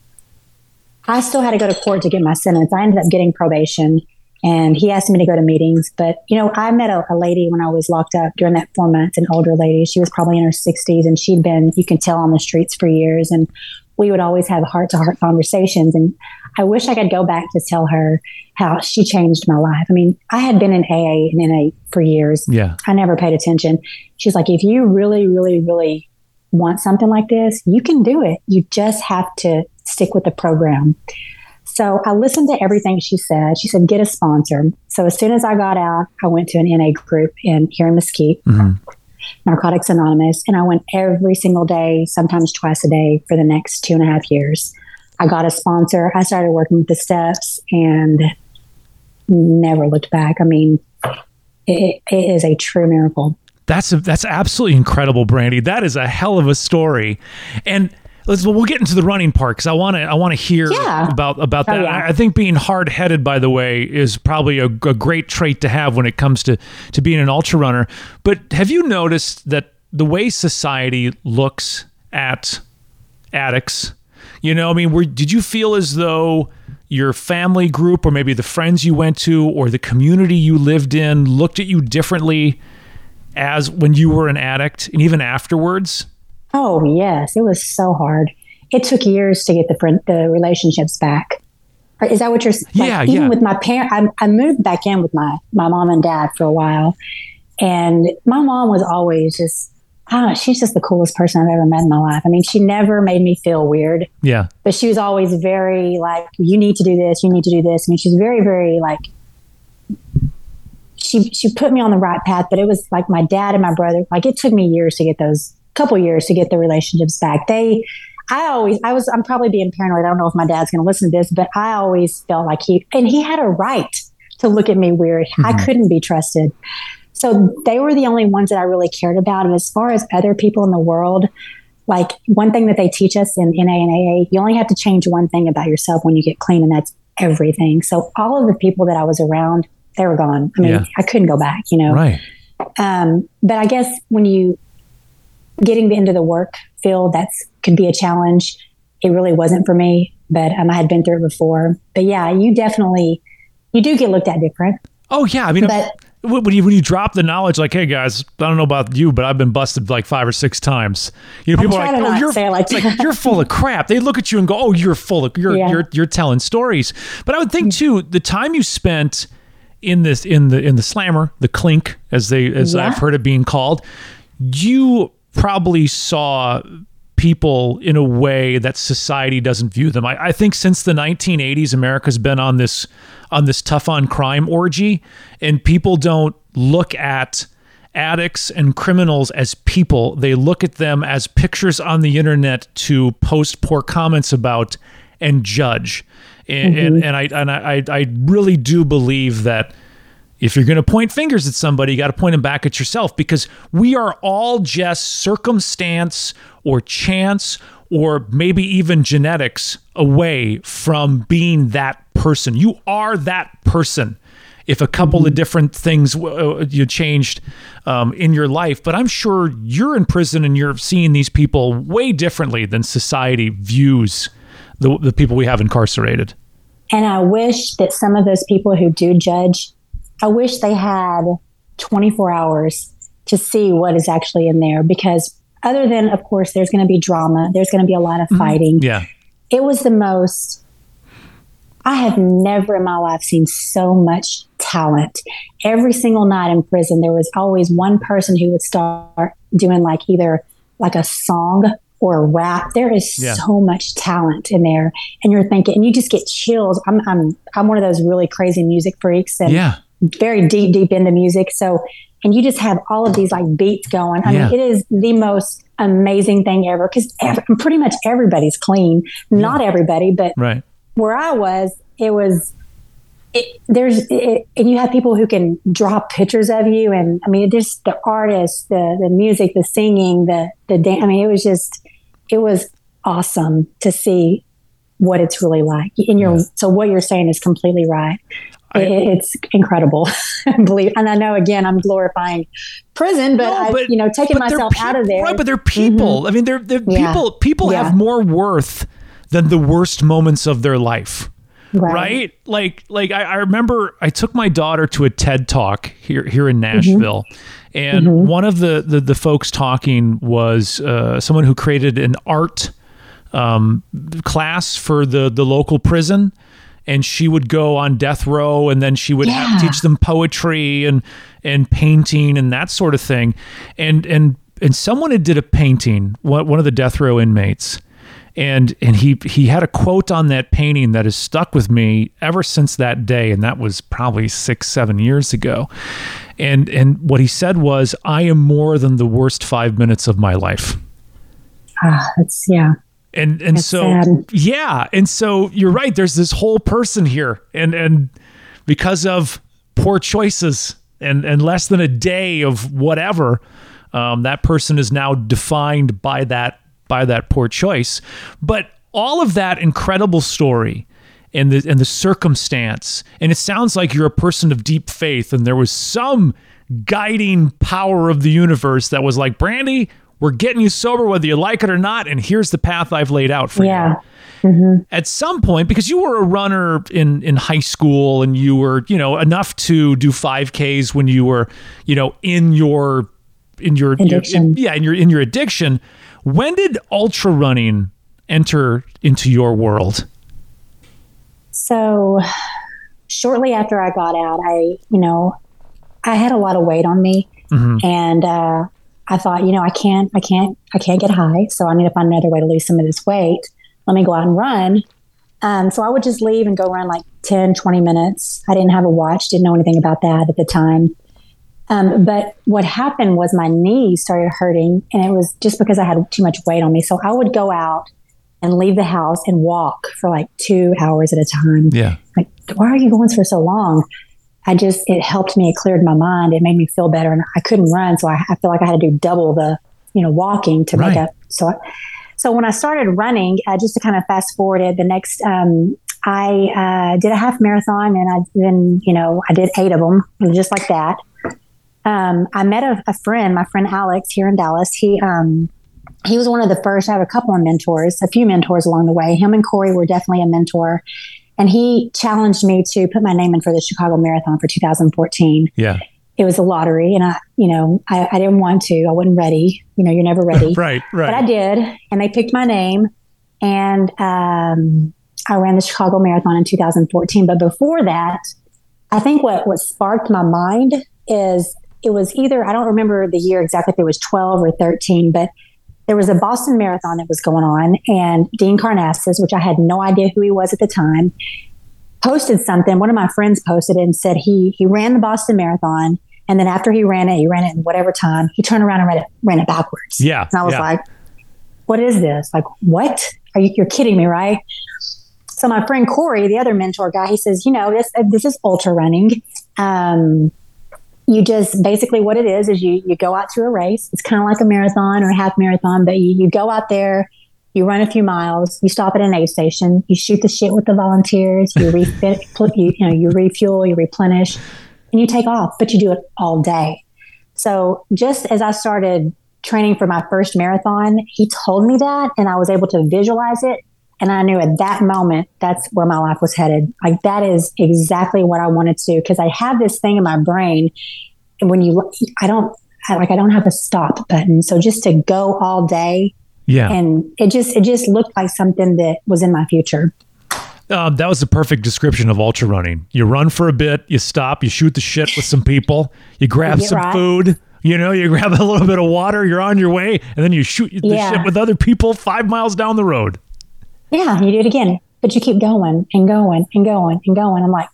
I still had to go to court to get my sentence. I ended up getting probation and he asked me to go to meetings. But, you know, I met a, a, lady when I was locked up during that four months, an older lady. She was probably in her 60s and she'd been, you can tell, on the streets for years. And we would always have heart to heart conversations. And I wish I could go back to tell her how she changed my life. I mean, I had been in AA and NA for years. Yeah. I never paid attention. She's like, if you really, really, really want something like this, you can do it. You just have to stick with the program. So I listened to everything she said. She said, get a sponsor. So as soon as I got out, I went to an NA group in here in Mesquite. Mm-hmm. Narcotics Anonymous, and I went every single day, sometimes twice a day for the next two and a half years. I got a sponsor. I started working with the steps and never looked back. I mean, it, it is a true miracle. That's a, that's absolutely incredible, Brandy. That is a hell of a story, and let's well, we'll get into the running part because I want to I want to hear yeah. about about that. Oh, yeah. I think being hard headed, by the way, is probably a, a, great trait to have when it comes to to being an ultra runner. But have you noticed that the way society looks at addicts? You know, I mean, were, did you feel as though your family group, or maybe the friends you went to, or the community you lived in, looked at you differently as when you were an addict, and even afterwards? Oh, yes. It was so hard. It took years to get the friend, the relationships back. Is that what you're saying? Yeah, even yeah. with my parents, I, I moved back in with my, my mom and dad for a while. And my mom was always just, I don't know, she's just the coolest person I've ever met in my life. I mean, she never made me feel weird. Yeah. But she was always very like, you need to do this, you need to do this. I mean, she's very, very like, she, she put me on the right path, but it was like my dad and my brother, like it took me years to get those couple years to get the relationships back. They, I always, I was, I'm probably being paranoid. I don't know if my dad's going to listen to this, but I always felt like he, and he had a right to look at me weird. Mm-hmm. I couldn't be trusted. So they were the only ones that I really cared about. And as far as other people in the world, like one thing that they teach us in NA and AA, you only have to change one thing about yourself when you get clean, and that's everything. So all of the people that I was around, they were gone. I mean, yeah. I couldn't go back, you know? Right. Um, but I guess when you getting into the work field, that's could be a challenge. It really wasn't for me, but um, I had been through it before. But yeah, you definitely you do get looked at different. Oh yeah, I mean, but, when you when you drop the knowledge, like, hey guys, I don't know about you, but I've been busted like five or six times. You know, people are like, oh, you're like, like, you're full of crap. They look at you and go, oh, you're full of you're yeah. you're you're telling stories. But I would think too, the time you spent in this in the in the slammer, the clink, as they as yeah. I've heard it being called, you probably saw people in a way that society doesn't view them. I, I, think since the 1980s, America's been on this on this tough on crime orgy, and people don't look at addicts and criminals as people. They look at them as pictures on the internet to post poor comments about and judge. And mm-hmm. and, and I and I I really do believe that if you're going to point fingers at somebody, you got to point them back at yourself because we are all just circumstance or chance or maybe even genetics away from being that person. You are that person. If a couple mm-hmm. of different things uh, you changed um, in your life, but I'm sure you're in prison and you're seeing these people way differently than society views the, the people we have incarcerated. And I wish that some of those people who do judge I wish they had 24 hours to see what is actually in there because other than of course there's going to be drama there's going to be a lot of mm-hmm. fighting mm-hmm. yeah it was the most i have never in my life seen so much talent every single night in prison there was always one person who would start doing like either like a song or rap there is yeah. so much talent in there and you're thinking and you just get chills i'm i'm i'm one of those really crazy music freaks and yeah very deep, deep into music. So and you just have all of these like beats going. I yeah. mean, it is the most amazing thing ever because pretty much everybody's clean. Not everybody, but right. where I was, it was. It, there's it, and you have people who can draw pictures of you, and I mean, it just the artists, the the music, the singing, the the dance. I mean, it was just it was awesome to see what it's really like. And you're so what you're saying is completely right. I, it's incredible. Believe, and I know again, I'm glorifying prison, but, no, but I, you know, taking myself pe- out of there. Right, but they're people. Mm-hmm. I mean, they're, they're yeah. people. People yeah. have more worth than the worst moments of their life. Right. right? Like, like I, I, remember I took my daughter to a TED talk here here in. Nashville, mm-hmm. and mm-hmm. one of the, the, the folks talking was uh, someone who created an art um, class for the the local prison and she would go on death row and then she would yeah. have, teach them poetry and and painting and that sort of thing and and and someone had did a painting one of the death row inmates and and he he had a quote on that painting that has stuck with me ever since that day. And that was probably 6 7 years ago. And and what he said was i am more than the worst 5 minutes of my life. Ah that's yeah. And and That's so sad. yeah. And so you're right. There's this whole person here. And and because of poor choices and and less than a day of whatever um, that person is now defined by that by that poor choice but all of that incredible story and the and the circumstance and it sounds like you're a person of deep faith and there was some guiding power of the universe that was like brandy we're getting you sober whether you like it or not, and here's the path I've laid out for yeah. you. Mm-hmm. At some point, because you were a runner in in high school and you were, you know, enough to do 5Ks when you were, you know, in your in your, addiction. in, yeah, in your in your addiction. When did ultra running enter into your world? So, shortly after I got out, I, you know, I had a lot of weight on me, mm-hmm. and uh, I thought, you know, I can't, I can't, I can't get high. So I need to find another way to lose some of this weight. Let me go out and run. Um, so I would just leave and go run like 10, 20 minutes. I didn't have a watch, didn't know anything about that at the time. Um, but what happened was my knees started hurting, and it was just because I had too much weight on me. So I would go out and leave the house and walk for like two hours at a time. Yeah. Like, why are you going for so long? I just, it helped me. It cleared my mind. It made me feel better. And I couldn't run. So I, I feel like I had to do double the, you know, walking to right. make up. So, I, so when I started running, uh, just to kind of fast forward it, the next, um, I uh, did a half marathon and I then, you know, I did eight of them just like that. Um, I met a, a, friend, my friend Alex here in Dallas. He, um, he was one of the first. I have a couple of mentors, a few mentors along the way. Him and Corey were definitely a mentor and he challenged me to put my name in for the Chicago Marathon for 2014. Yeah. It was a lottery, and I, you know, I, I didn't want to. I wasn't ready. You know, you're never ready. right, right. But I did, and they picked my name, and um, I ran the Chicago Marathon in 2014. But before that, I think what what sparked my mind is it was either I don't remember the year exactly if it was 12 or 13, but there was a Boston Marathon that was going on, and Dean Karnazes, which I had no idea who he was at the time, posted something. One of my friends posted it and said he he ran the Boston Marathon, and then after he ran it, he ran it in whatever time. He turned around and ran it ran it backwards. Yeah, and I was yeah. like, "What is this? Like, what? Are you? You're kidding me, right?" So my friend Corey, the other mentor guy, he says, "You know, this this is ultra running." Um, you just basically what it is is you you go out to a race. It's kind of like a marathon or a half marathon, but you, you go out there, you run a few miles, you stop at an aid station, you shoot the shit with the volunteers, you refit, you, you know, you refuel, you replenish, and you take off. But you do it all day. So just as I started training for my first marathon, he told me that, and I was able to visualize it. And I knew at that moment that's where my life was headed. Like that is exactly what I wanted to because I have this thing in my brain. And when you, I don't, I, like I don't have a stop button. So just to go all day. Yeah. And it just, it just looked like something that was in my future. Uh, that was the perfect description of ultra running. You run for a bit, you stop, you shoot the shit with some people, you grab some right. food, you know, you grab a little bit of water, you're on your way, and then you shoot the yeah. shit with other people five miles down the road. Yeah, you do it again, but you keep going and going and going and going. I'm like,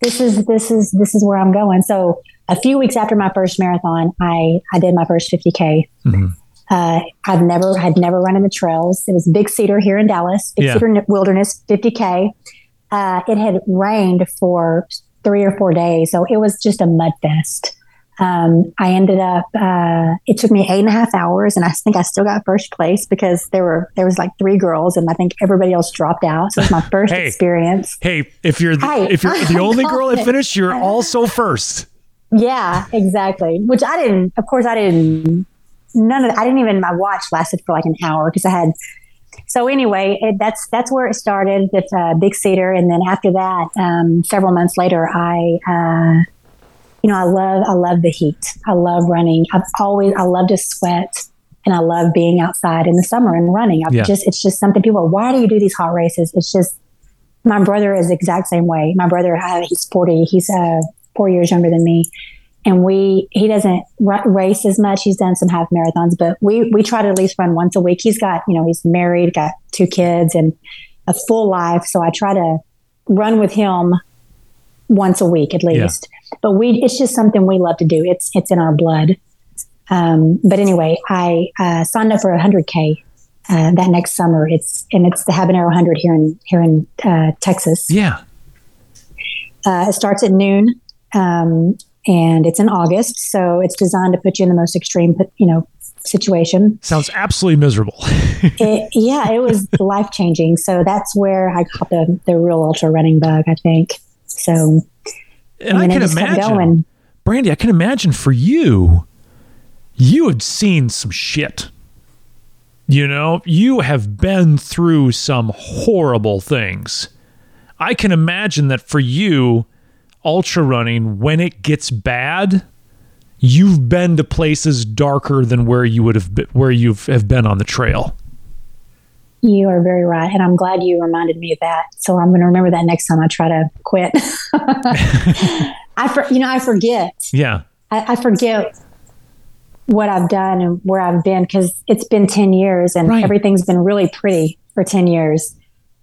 this is this is this is where I'm going. So a few weeks after my first marathon, I I did my first 50k. Mm-hmm. Uh, I've never had never run in the trails. It was Big Cedar here in Dallas, Big yeah. Cedar Wilderness 50k. Uh, it had rained for three or four days, so it was just a mud fest. Um, I ended up. Uh, it took me eight and a half hours, and I think I still got first place because there were there was like three girls, and I think everybody else dropped out. So it was my first hey, experience. Hey, if you're the, hey, if you're the only girl that finished, you're also first. Yeah, exactly. Which I didn't. Of course, I didn't. None of. I didn't even. My watch lasted for like an hour because I had. So anyway, it, that's that's where it started with uh, Big Cedar, and then after that, um, several months later, I. Uh, you know, I love, I love the heat. I love running. I've always, I love to sweat and I love being outside in the summer and running. i yeah. just, it's just something people, why do you do these hot races? It's just, my brother is the exact same way. My brother, he's 40, he's uh, four years younger than me. And we, he doesn't r- race as much. He's done some half marathons, but we, we try to at least run once a week. He's got, you know, he's married, got two kids and a full life. So I try to run with him once a week at least. But we, it's just something we love to do. It's it's in our blood. Um, but anyway, I uh, signed up for a hundred k uh, that next summer. It's and it's the Habanero hundred here in here in uh, Texas. Yeah. Uh, it starts at noon, um, and it's in August, so it's designed to put you in the most extreme, you know, situation. Sounds absolutely miserable. it, yeah, it was life changing. So that's where I got the the real ultra running bug. I think. So, and I can imagine, Brandy, I can imagine for you, you had seen some shit. You know, you have been through some horrible things. I can imagine that for you, ultra running, when it gets bad, you've been to places darker than where you would have been, where you have been on the trail. You are very right. And I'm glad you reminded me of that. So I'm going to remember that next time I try to quit. I, for, you know, I forget. Yeah. I, I, forget what I've done and where I've been because it's been 10 years and right. everything's been really pretty for 10 years.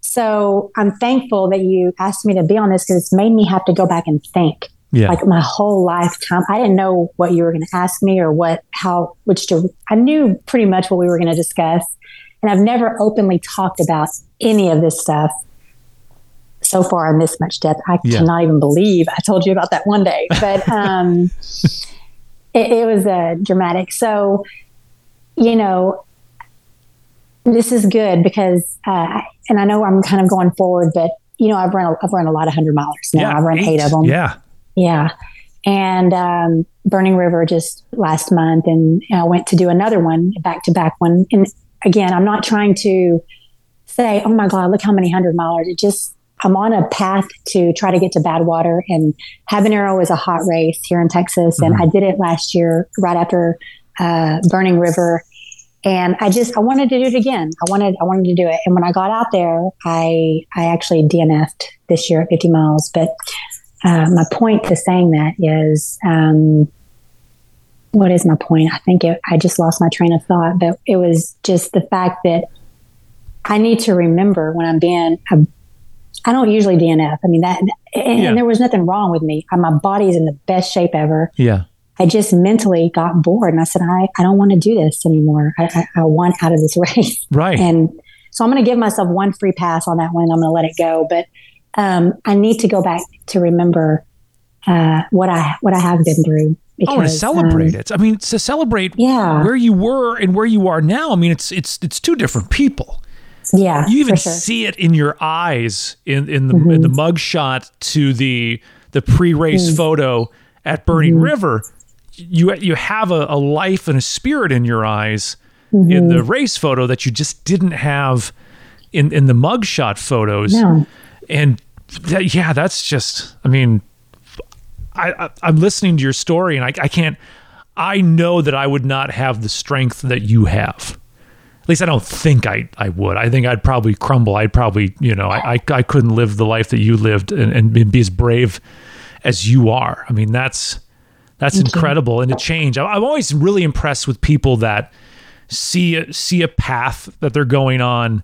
So I'm thankful that you asked me to be on this because it's made me have to go back and think. Yeah. Like my whole lifetime, I didn't know what you were going to ask me or what, how, which to, I knew pretty much what we were going to discuss. And I've never openly talked about any of this stuff so far in this much depth. I yeah. cannot even believe I told you about that one day, but um, it, it, was uh, dramatic. So, you know, this is good because, uh, and I know I'm kind of going forward, but you know, I've run a, I've run a lot of hundred milers now. Yeah, I've run eight. eight of them. Yeah, yeah. And um, Burning River just last month, and I went to do another one, back to back one, and again, I'm not trying to say, oh my God, look how many hundred milers. It just, I'm on a path to try to get to Badwater. And Habanero is a hot race here in Texas. Mm-hmm. And I did it last year right after uh, Burning River. And I just I wanted to do it again. I wanted I wanted to do it. And when I got out there, I I actually DNF'd this year at 50 miles. But uh, my point to saying that is um, what is my point? I think it, I just lost my train of thought, but it was just the fact that I need to remember when I'm being, I, I don't usually DNF. I mean, that, and, yeah. and there was nothing wrong with me. My body is in the best shape ever. Yeah. I just mentally got bored and I said, I, I don't want to do this anymore. I, I, I want out of this race. Right. And so I'm going to give myself one free pass on that one. I'm going to let it go. But um, I need to go back to remember uh, what I what I have been through because, oh, to celebrate um, it. I mean, to celebrate yeah. where you were and where you are now. I mean, it's it's it's two different people. Yeah, you even sure. see it in your eyes in in the mm-hmm. in the mug shot to the the pre-race mm-hmm. photo at Burning mm-hmm. River. You you have a, a, life and a spirit in your eyes in the mm-hmm. race photo that you just didn't have in in the mug shot photos. No. And that, yeah, that's just. I mean, I, I am listening to your story and I, I can't. I know that I would not have the strength that you have. At least I don't think I, I would. I think I'd probably crumble. I'd probably, you know, I, I, I couldn't live the life that you lived and, and be as brave as you are. I mean, that's that's Thank incredible. You. And to change, I'm always really impressed with people that see see a path that they're going on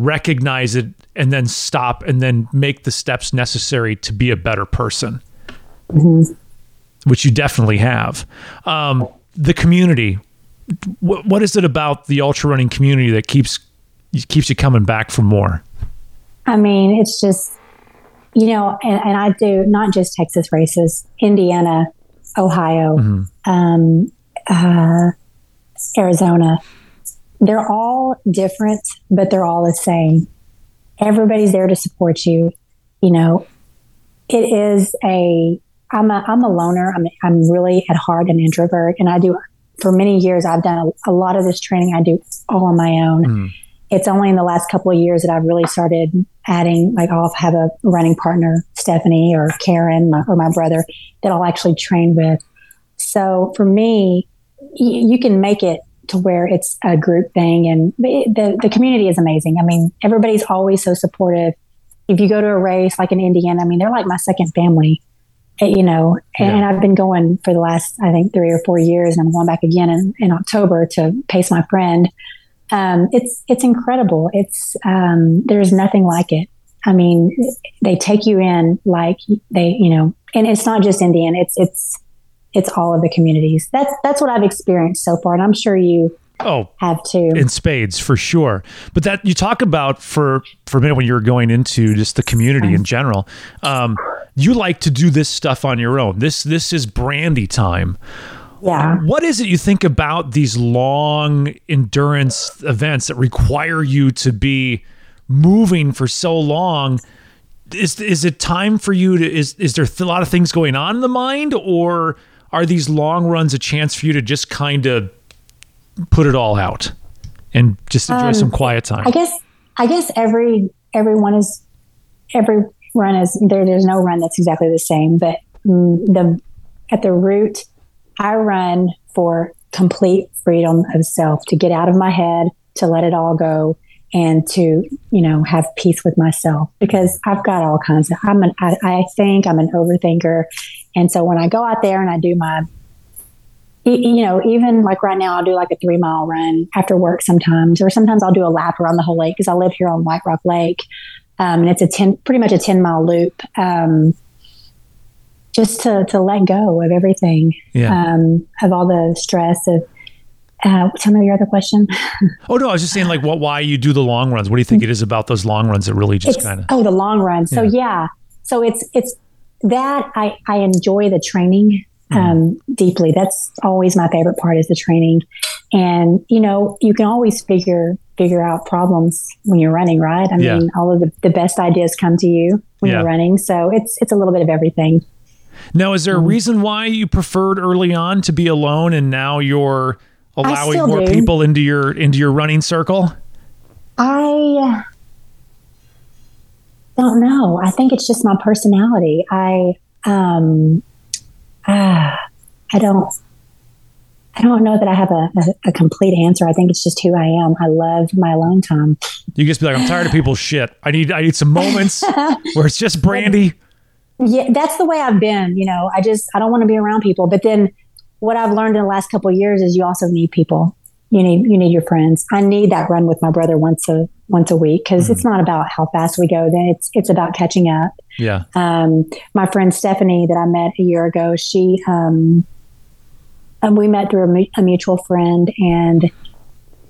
recognize it and then stop and then make the steps necessary to be a better person, mm-hmm. which you definitely have. Um, the community, what, what is it about the ultra running community that keeps keeps you coming back for more? I mean, it's just you know, and, and I do not just Texas races, Indiana, Ohio, mm-hmm. um, uh, Arizona. They're all different, but they're all the same. Everybody's there to support you. You know, it is a. I'm a I'm a loner. I'm I'm really at heart an introvert, and I do for many years. I've done a, a lot of this training. I do all on my own. Mm it's only in the last couple of years that I've really started adding, like I'll have a running partner, Stephanie or Karen my, or my brother that I'll actually train with. So for me, y- you can make it to where it's a group thing and the, the community is amazing. I mean, everybody's always so supportive. If you go to a race like in Indiana, I mean, they're like my second family, you know, and, yeah. I've been going for the last, I think, three or four years and I'm going back again in, in October to pace my friend um, it's it's incredible. It's um, there's nothing like it. I mean, they take you in like they, you know, and it's not just Indian. It's it's it's all of the communities. That's that's what I've experienced so far, and I'm sure you oh have too in spades for sure. But that you talk about for for a minute when you were going into just the community in general. Um, you like to do this stuff on your own. This this is brandy time. Yeah. What is it you think about these long endurance events that require you to be moving for so long? Is is it time for you to is is there a lot of things going on in the mind or are these long runs a chance for you to just kind of put it all out and just enjoy um, some quiet time? I guess I guess every everyone is every run is there there's no run that's exactly the same, but mm, the at the root I run for complete freedom of self to get out of my head, to let it all go, and to you know have peace with myself because I've got all kinds of. I'm an. I, I think I'm an overthinker, and so when I go out there and I do my you know, even like right now, I'll do like a three mile run after work sometimes, or sometimes I'll do a lap around the whole lake because I live here on White Rock Lake. Um, and it's a 10, pretty much a 10 mile loop. Um, just to, to let go of everything, yeah. um, of all the stress of, uh, tell me your other question. oh no, I was just saying like what, why you do the long runs. What do you think it is about those long runs that really just kind of, oh, the long run. So yeah. yeah. so it's, it's that I, I enjoy the training, mm-hmm. um, deeply. That's always my favorite part is the training. And, you know, you can always figure, figure out problems when you're running, right? I yeah. mean, all of the, the best ideas come to you when yeah. you're running. So it's, it's a little bit of everything. Now, is there a mm-hmm. reason why you preferred early on to be alone, and now you're allowing more do. people into your into your running circle? I don't know. I think it's just my personality. I um, uh, I don't. I don't know that I have a, a, a, complete answer. I think it's just who I am. I love my alone time. You just be like, I'm tired of people's shit. I need I need some moments where it's just brandy yeah, that's the way I've been. You know, I just I don't want to be around people. But then what I've learned in the last couple of years is you also need people. You need you need your friends. I need that run with my brother once a once a week because mm-hmm. it's not about how fast we go. Then it's it's about catching up. Yeah. Um, my friend Stephanie that I met a year ago, she um, and we met through a, mutual friend and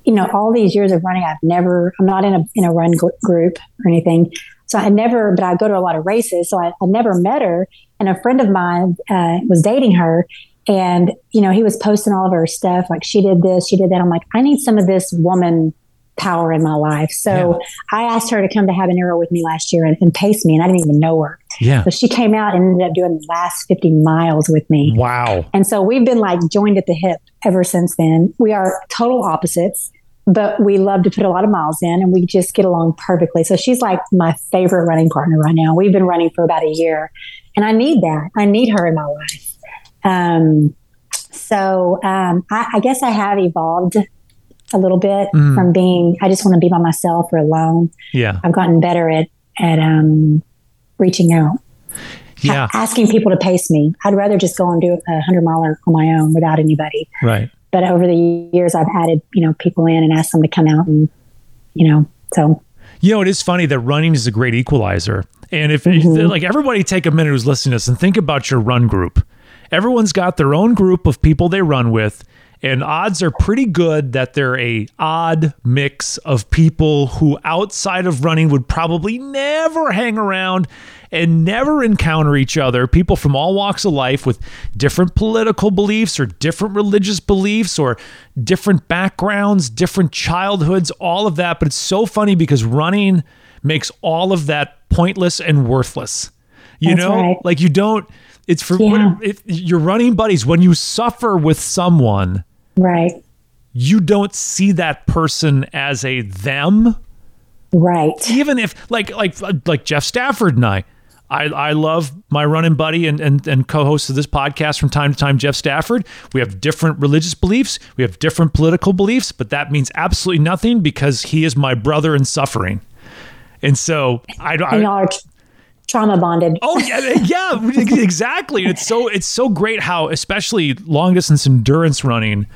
you know all these years of running i've never i'm not in a in a run gr- group or anything so I never, but I go to a lot of races. So I, I never met her. And a friend of mine uh, was dating her. And, you know, he was posting all of her stuff. Like she did this, she did that. I'm like, I need some of this woman power in my life. So yeah. I asked her to come to Habanero with me last year and, and, pace me. And I didn't even know her. Yeah. So she came out and ended up doing the last 50 miles with me. Wow. And so we've been like joined at the hip ever since then. We are total opposites but we love to put a lot of miles in and we just get along perfectly. So she's like my favorite running partner right now. We've been running for about a year and I need that. I need her in my life. Um, so um, I, I, guess I have evolved a little bit mm. from being, I just want to be by myself or alone. Yeah. I've gotten better at, at um, reaching out. Yeah. asking people to pace me. I'd rather just go and do a hundred miler on my own without anybody. Right but over the years I've added, you know, people in and asked them to come out and, you know, so. You know, it is funny that running is a great equalizer. And if, if like everybody take a minute who's listening to this and think about your run group. Everyone's got their own group of people they run with, and odds are pretty good that they're a odd mix of people who outside of running would probably never hang around and never encounter each other people from all walks of life with different political beliefs or different religious beliefs or different backgrounds different childhoods all of that but it's so funny because running makes all of that pointless and worthless you That's know right. like you don't it's for Yeah. it, your running buddies when you suffer with someone Right. you don't see that person as a them Right. even if like like like Jeff Stafford and I I, I love my running buddy and, and, and co-host of this podcast from time to time, Jeff Stafford. We have different religious beliefs. We have different political beliefs, but that means absolutely nothing because he is my brother in suffering. And so I, don't. y'all are tr- trauma bonded. Oh yeah, yeah, exactly. It's so it's so great how, especially long distance endurance running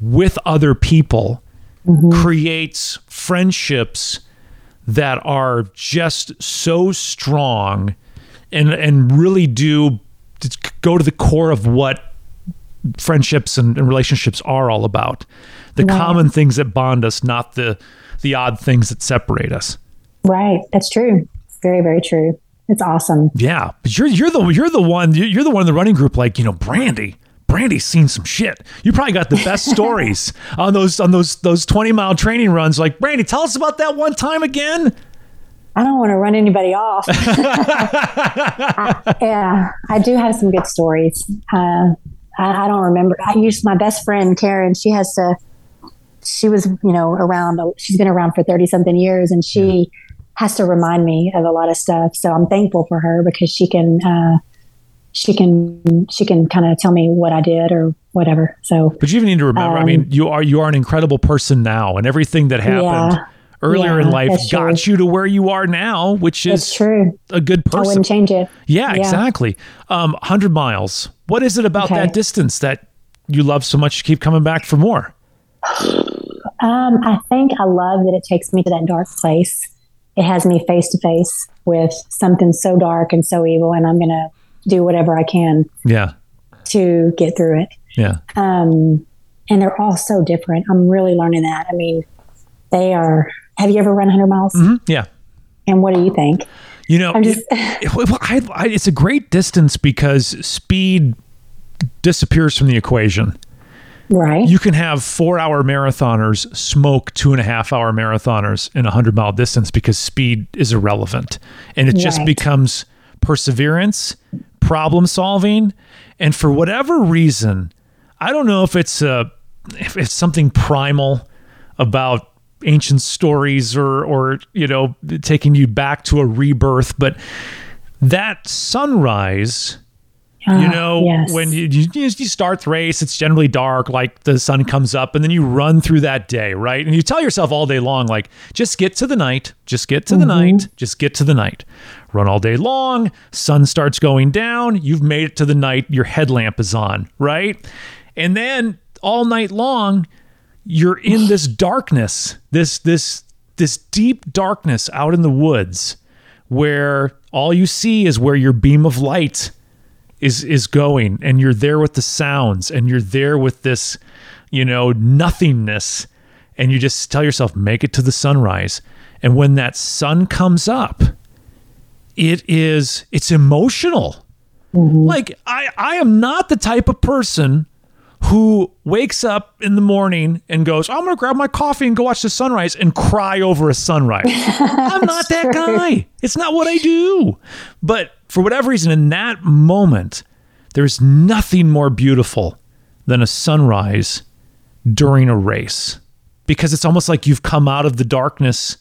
with other people, mm-hmm. creates friendships that are just so strong, and and really do go to the core of what friendships and, and relationships are all about. The Right. common things that bond us, not the the odd things that separate us. Right. That's true. Very, very true. It's awesome. Yeah, but you're you're the you're the one you're the one in the running group. Like you know, Brandy. Brandy's seen some shit. You probably got the best stories on those on those those twenty mile training runs. Like Brandy, tell us about that one time again. I don't want to run anybody off. I- yeah, I do have some good stories. Uh, I, I don't remember. I used my best friend Karen. She has to. She was, you know, around. She's been around for thirty something years, and she has to remind me of a lot of stuff. So I'm thankful for her because she can. Uh, she can. She can kind of tell me what I did or whatever. So But you even need to remember. I mean, you are you are an incredible person now, and everything that happened Um, Yeah. earlier in life got true. you to where you are now, which it's is true. a good person. I wouldn't change it. Yeah, Yeah. exactly. Um, hundred miles. What is it about Okay. that distance that you love so much? You keep coming back for more. Um, I think I love that it takes me to that dark place. It has me face to face with something so dark and so evil, and I'm going to do whatever I can Yeah, to get through it. yeah. Um, and they're all so different. I'm really learning that. I mean, they are. Have you ever run 100 miles? Mhm, Yeah. And what do you think? You know, I'm just- it- well, I, I, it's a great distance because speed disappears from the equation. Right. You can have four hour marathoners smoke two and a half hour marathoners in a hundred mile distance because speed is irrelevant. And it just becomes perseverance, problem solving. And for whatever reason, I don't know if it's a, if it's something primal about ancient stories or, or, you know, taking you back to a rebirth, but that sunrise you Ah, know yes. when you, you you start the race it's generally dark like the sun comes up and then you run through that day right and you tell yourself all day long like just get to the night just get to the Mm-hmm. night just get to the night run all day long sun starts going down you've made it to the night your headlamp is on right and then all night long you're in this darkness this this this deep darkness out in the woods where all you see is where your beam of light is is going and you're there with the sounds and you're there with this you know nothingness and you just tell yourself make it to the sunrise. And when that sun comes up it is it's emotional. Mm-hmm. Like i i am not the type of person who wakes up in the morning and goes i'm going to grab my coffee and go watch the sunrise and cry over a sunrise. I'm not that true. guy. It's not what i do. But for whatever reason in that moment there's nothing more beautiful than a sunrise during a race. Because it's almost like you've come out of the darkness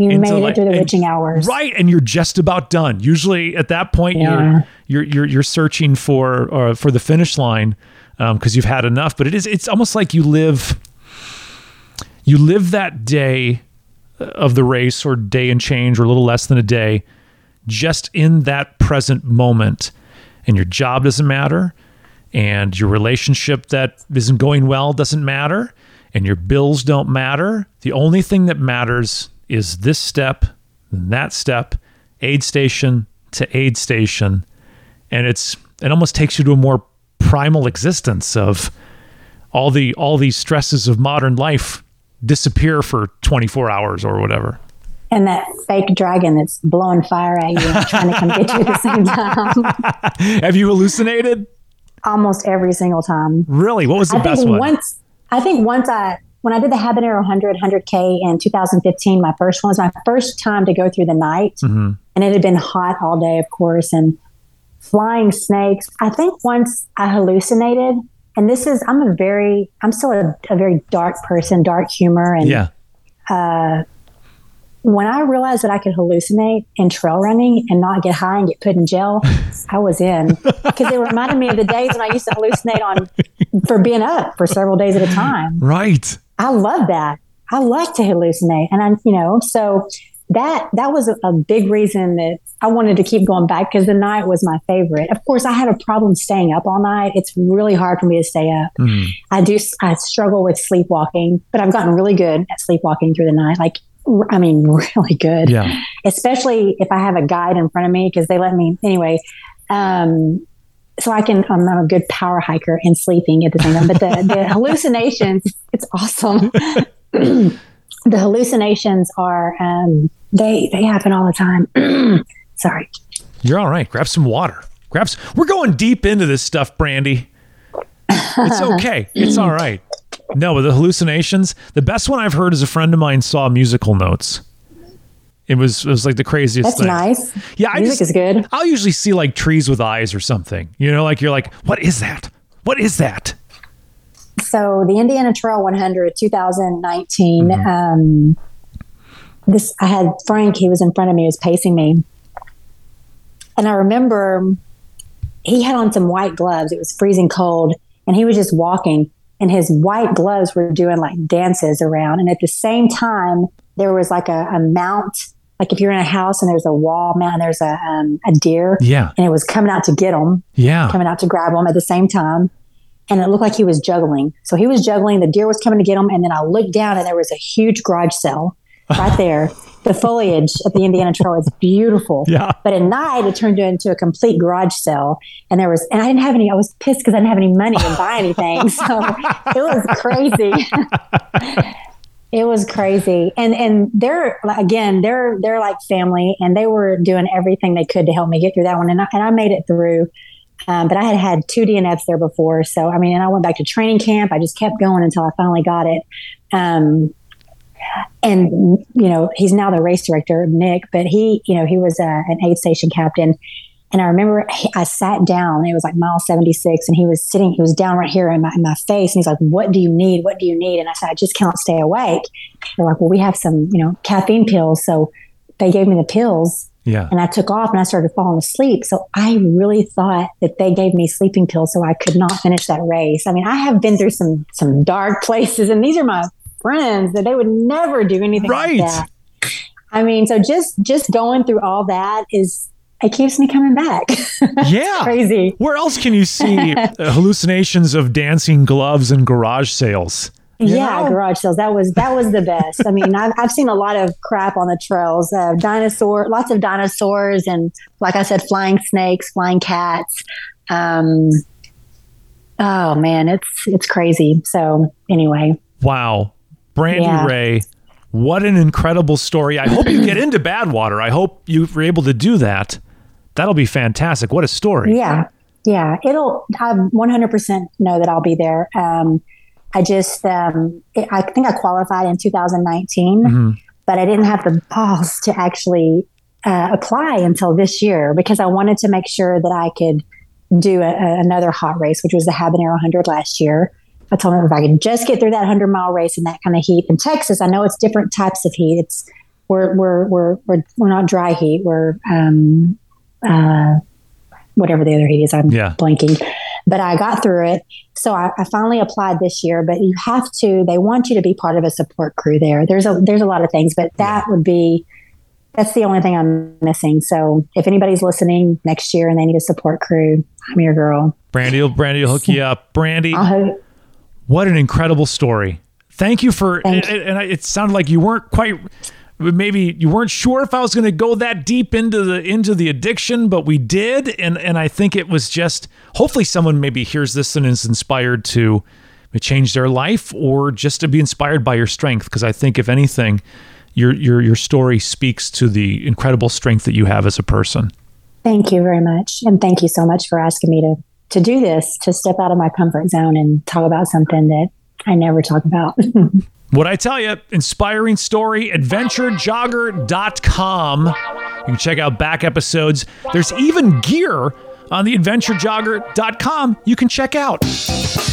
you into, made like- it through the witching hours. right and you're just about done usually at that point Yeah. you're, you're you're you're searching for uh, for the finish line because you've had enough but it is it's almost like you live you live that day of the race or day and change or a little less than a day just in that present moment and your job doesn't matter and your relationship that isn't going well doesn't matter and your bills don't matter the only thing that matters is this step, that step, aid station to aid station, and it's it almost takes you to a more primal existence of all the all these stresses of modern life disappear for 24 hours or whatever. And that fake dragon that's blowing fire at you and trying to come get you at the same time. Have you hallucinated? Almost every single time. Really? What was the I best one? once I think once I when I did the Habanero 100 100k in 2015, my first one was my first time to go through the night, Mm-hmm. and it had been hot all day, of course, and flying snakes. I think once I hallucinated, and this is I'm a very I'm still a, a very dark person, dark humor, and yeah. when I realized that I could hallucinate in trail running and not get high and get put in jail, I was in because it reminded me of the days when I used to hallucinate on for being up for several days at a time. Right. I love that. I like to hallucinate, and I'm, you know, so that that was a, a big reason that I wanted to keep going back because the night was my favorite. Of course, I had a problem staying up all night. It's really hard for me to stay up. Mm. I do. I struggle with sleepwalking, but I've gotten really good at sleepwalking through the night. Like, I mean, really good Yeah. especially if I have a guide in front of me because they let me anyway. Um, so I can, I'm a good power hiker and sleeping at the same time. But the, the hallucinations, it's awesome. the hallucinations are, um, they, they happen all the time. Sorry. You're all right. Grab some water. Grab. s we're going deep into this stuff, Brandy. It's okay. it's all right. No, but the hallucinations. The best one I've heard is a friend of mine saw musical notes. It was it was like the craziest That's thing. nice. Yeah, I Music just is good. I'll usually see like trees with eyes or something. You know, like you're like, what is that? What is that? So the Indiana Trail 100, 2019. Um, this I had Frank. He was in front of me. He was pacing me, and I remember he had on some white gloves. It was freezing cold, and he was just walking, and his white gloves were doing like dances around. And at the same time, there was like a, a mount. Like if you're in a house and there's a wall man there's a um, a deer, Yeah, and it was coming out to get him yeah. coming out to grab him at the same time. And it looked like he was juggling. So he was juggling, the deer was coming to get him. And then I looked down and there was a huge garage sale right there. the foliage at the Indiana Trail is beautiful. Yeah. But at night, it turned into a complete garage sale. And there was, and I didn't have any, I was pissed because I didn't have any money to buy anything. So it was crazy. it was crazy. And, and they're, again, they're, they're like family and they were doing everything they could to help me get through that one. And I, and I made it through. Um, but I had had two DNFs there before. So, I mean, and I went back to training camp. I just kept going until I finally got it. Um, and, you know, he's now the race director, Nick, but he, you know, he was uh, an aid station captain. And I remember I sat down, it was like mile 76, and he was sitting, he was down right here in my, in my face. And he's like, What do you need? What do you need? And I said, I just can't stay awake. They're like, Well, we have some, you know, caffeine pills. So they gave me the pills Yeah. and I took off and I started falling asleep. So I really thought that they gave me sleeping pills so I could not finish that race. I mean, I have been through some some dark places, and these are my friends that they would never do anything Right. like that. I mean, so just just going through all that is it keeps me coming back. Yeah. Crazy. Where else can you see uh, hallucinations of dancing gloves and garage sales? Yeah, know? garage sales. That was that was the best. I mean, I've I've seen a lot of crap on the trails. Uh, dinosaur, lots of dinosaurs, and like I said, flying snakes, flying cats. Um, oh man, it's it's crazy. So anyway, Wow. Brandy Yeah. Ray, what an incredible story. I hope you get into Badwater. I hope you were able to do that. That'll be fantastic. What a story. yeah, yeah, it'll. I 100% know that I'll be there. Um, I just, um, it, I think I qualified in 2019. Mhm. but I didn't have the balls to actually uh, apply until this year because I wanted to make sure that I could do a, a- another hot race, which was the Habanero 100 last year. I told them if I could just get through that 100 mile race in that kind of heat in Texas, I know it's different types of heat. It's we're we're we're we're, we're not dry heat. We're um, uh, whatever the other heat is. I'm Yeah. blanking, but I got through it. So I, I finally applied this year. But you have to. They want you to be part of a support crew there. There's a there's a lot of things, but that would be that's the only thing I'm missing. So if anybody's listening next year and they need a support crew, I'm your girl. Brandy will Brandy will hook you up. Brandy, what an incredible story. Thank you for Thank and, and it sounded like you weren't quite maybe you weren't sure if I was going to go that deep into the into the addiction, but we did, and and I think it was just hopefully someone maybe hears this and is inspired to change their life or just to be inspired by your strength. Because I think if anything, your your your story speaks to the incredible strength that you have as a person. Thank you very much, and thank you so much for asking me to to do this, to step out of my comfort zone and talk about something that I never talk about. What I tell you, inspiring story, adventurejogger.com. You can check out back episodes. There's even gear on the adventurejogger.com you can check out.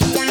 Yeah.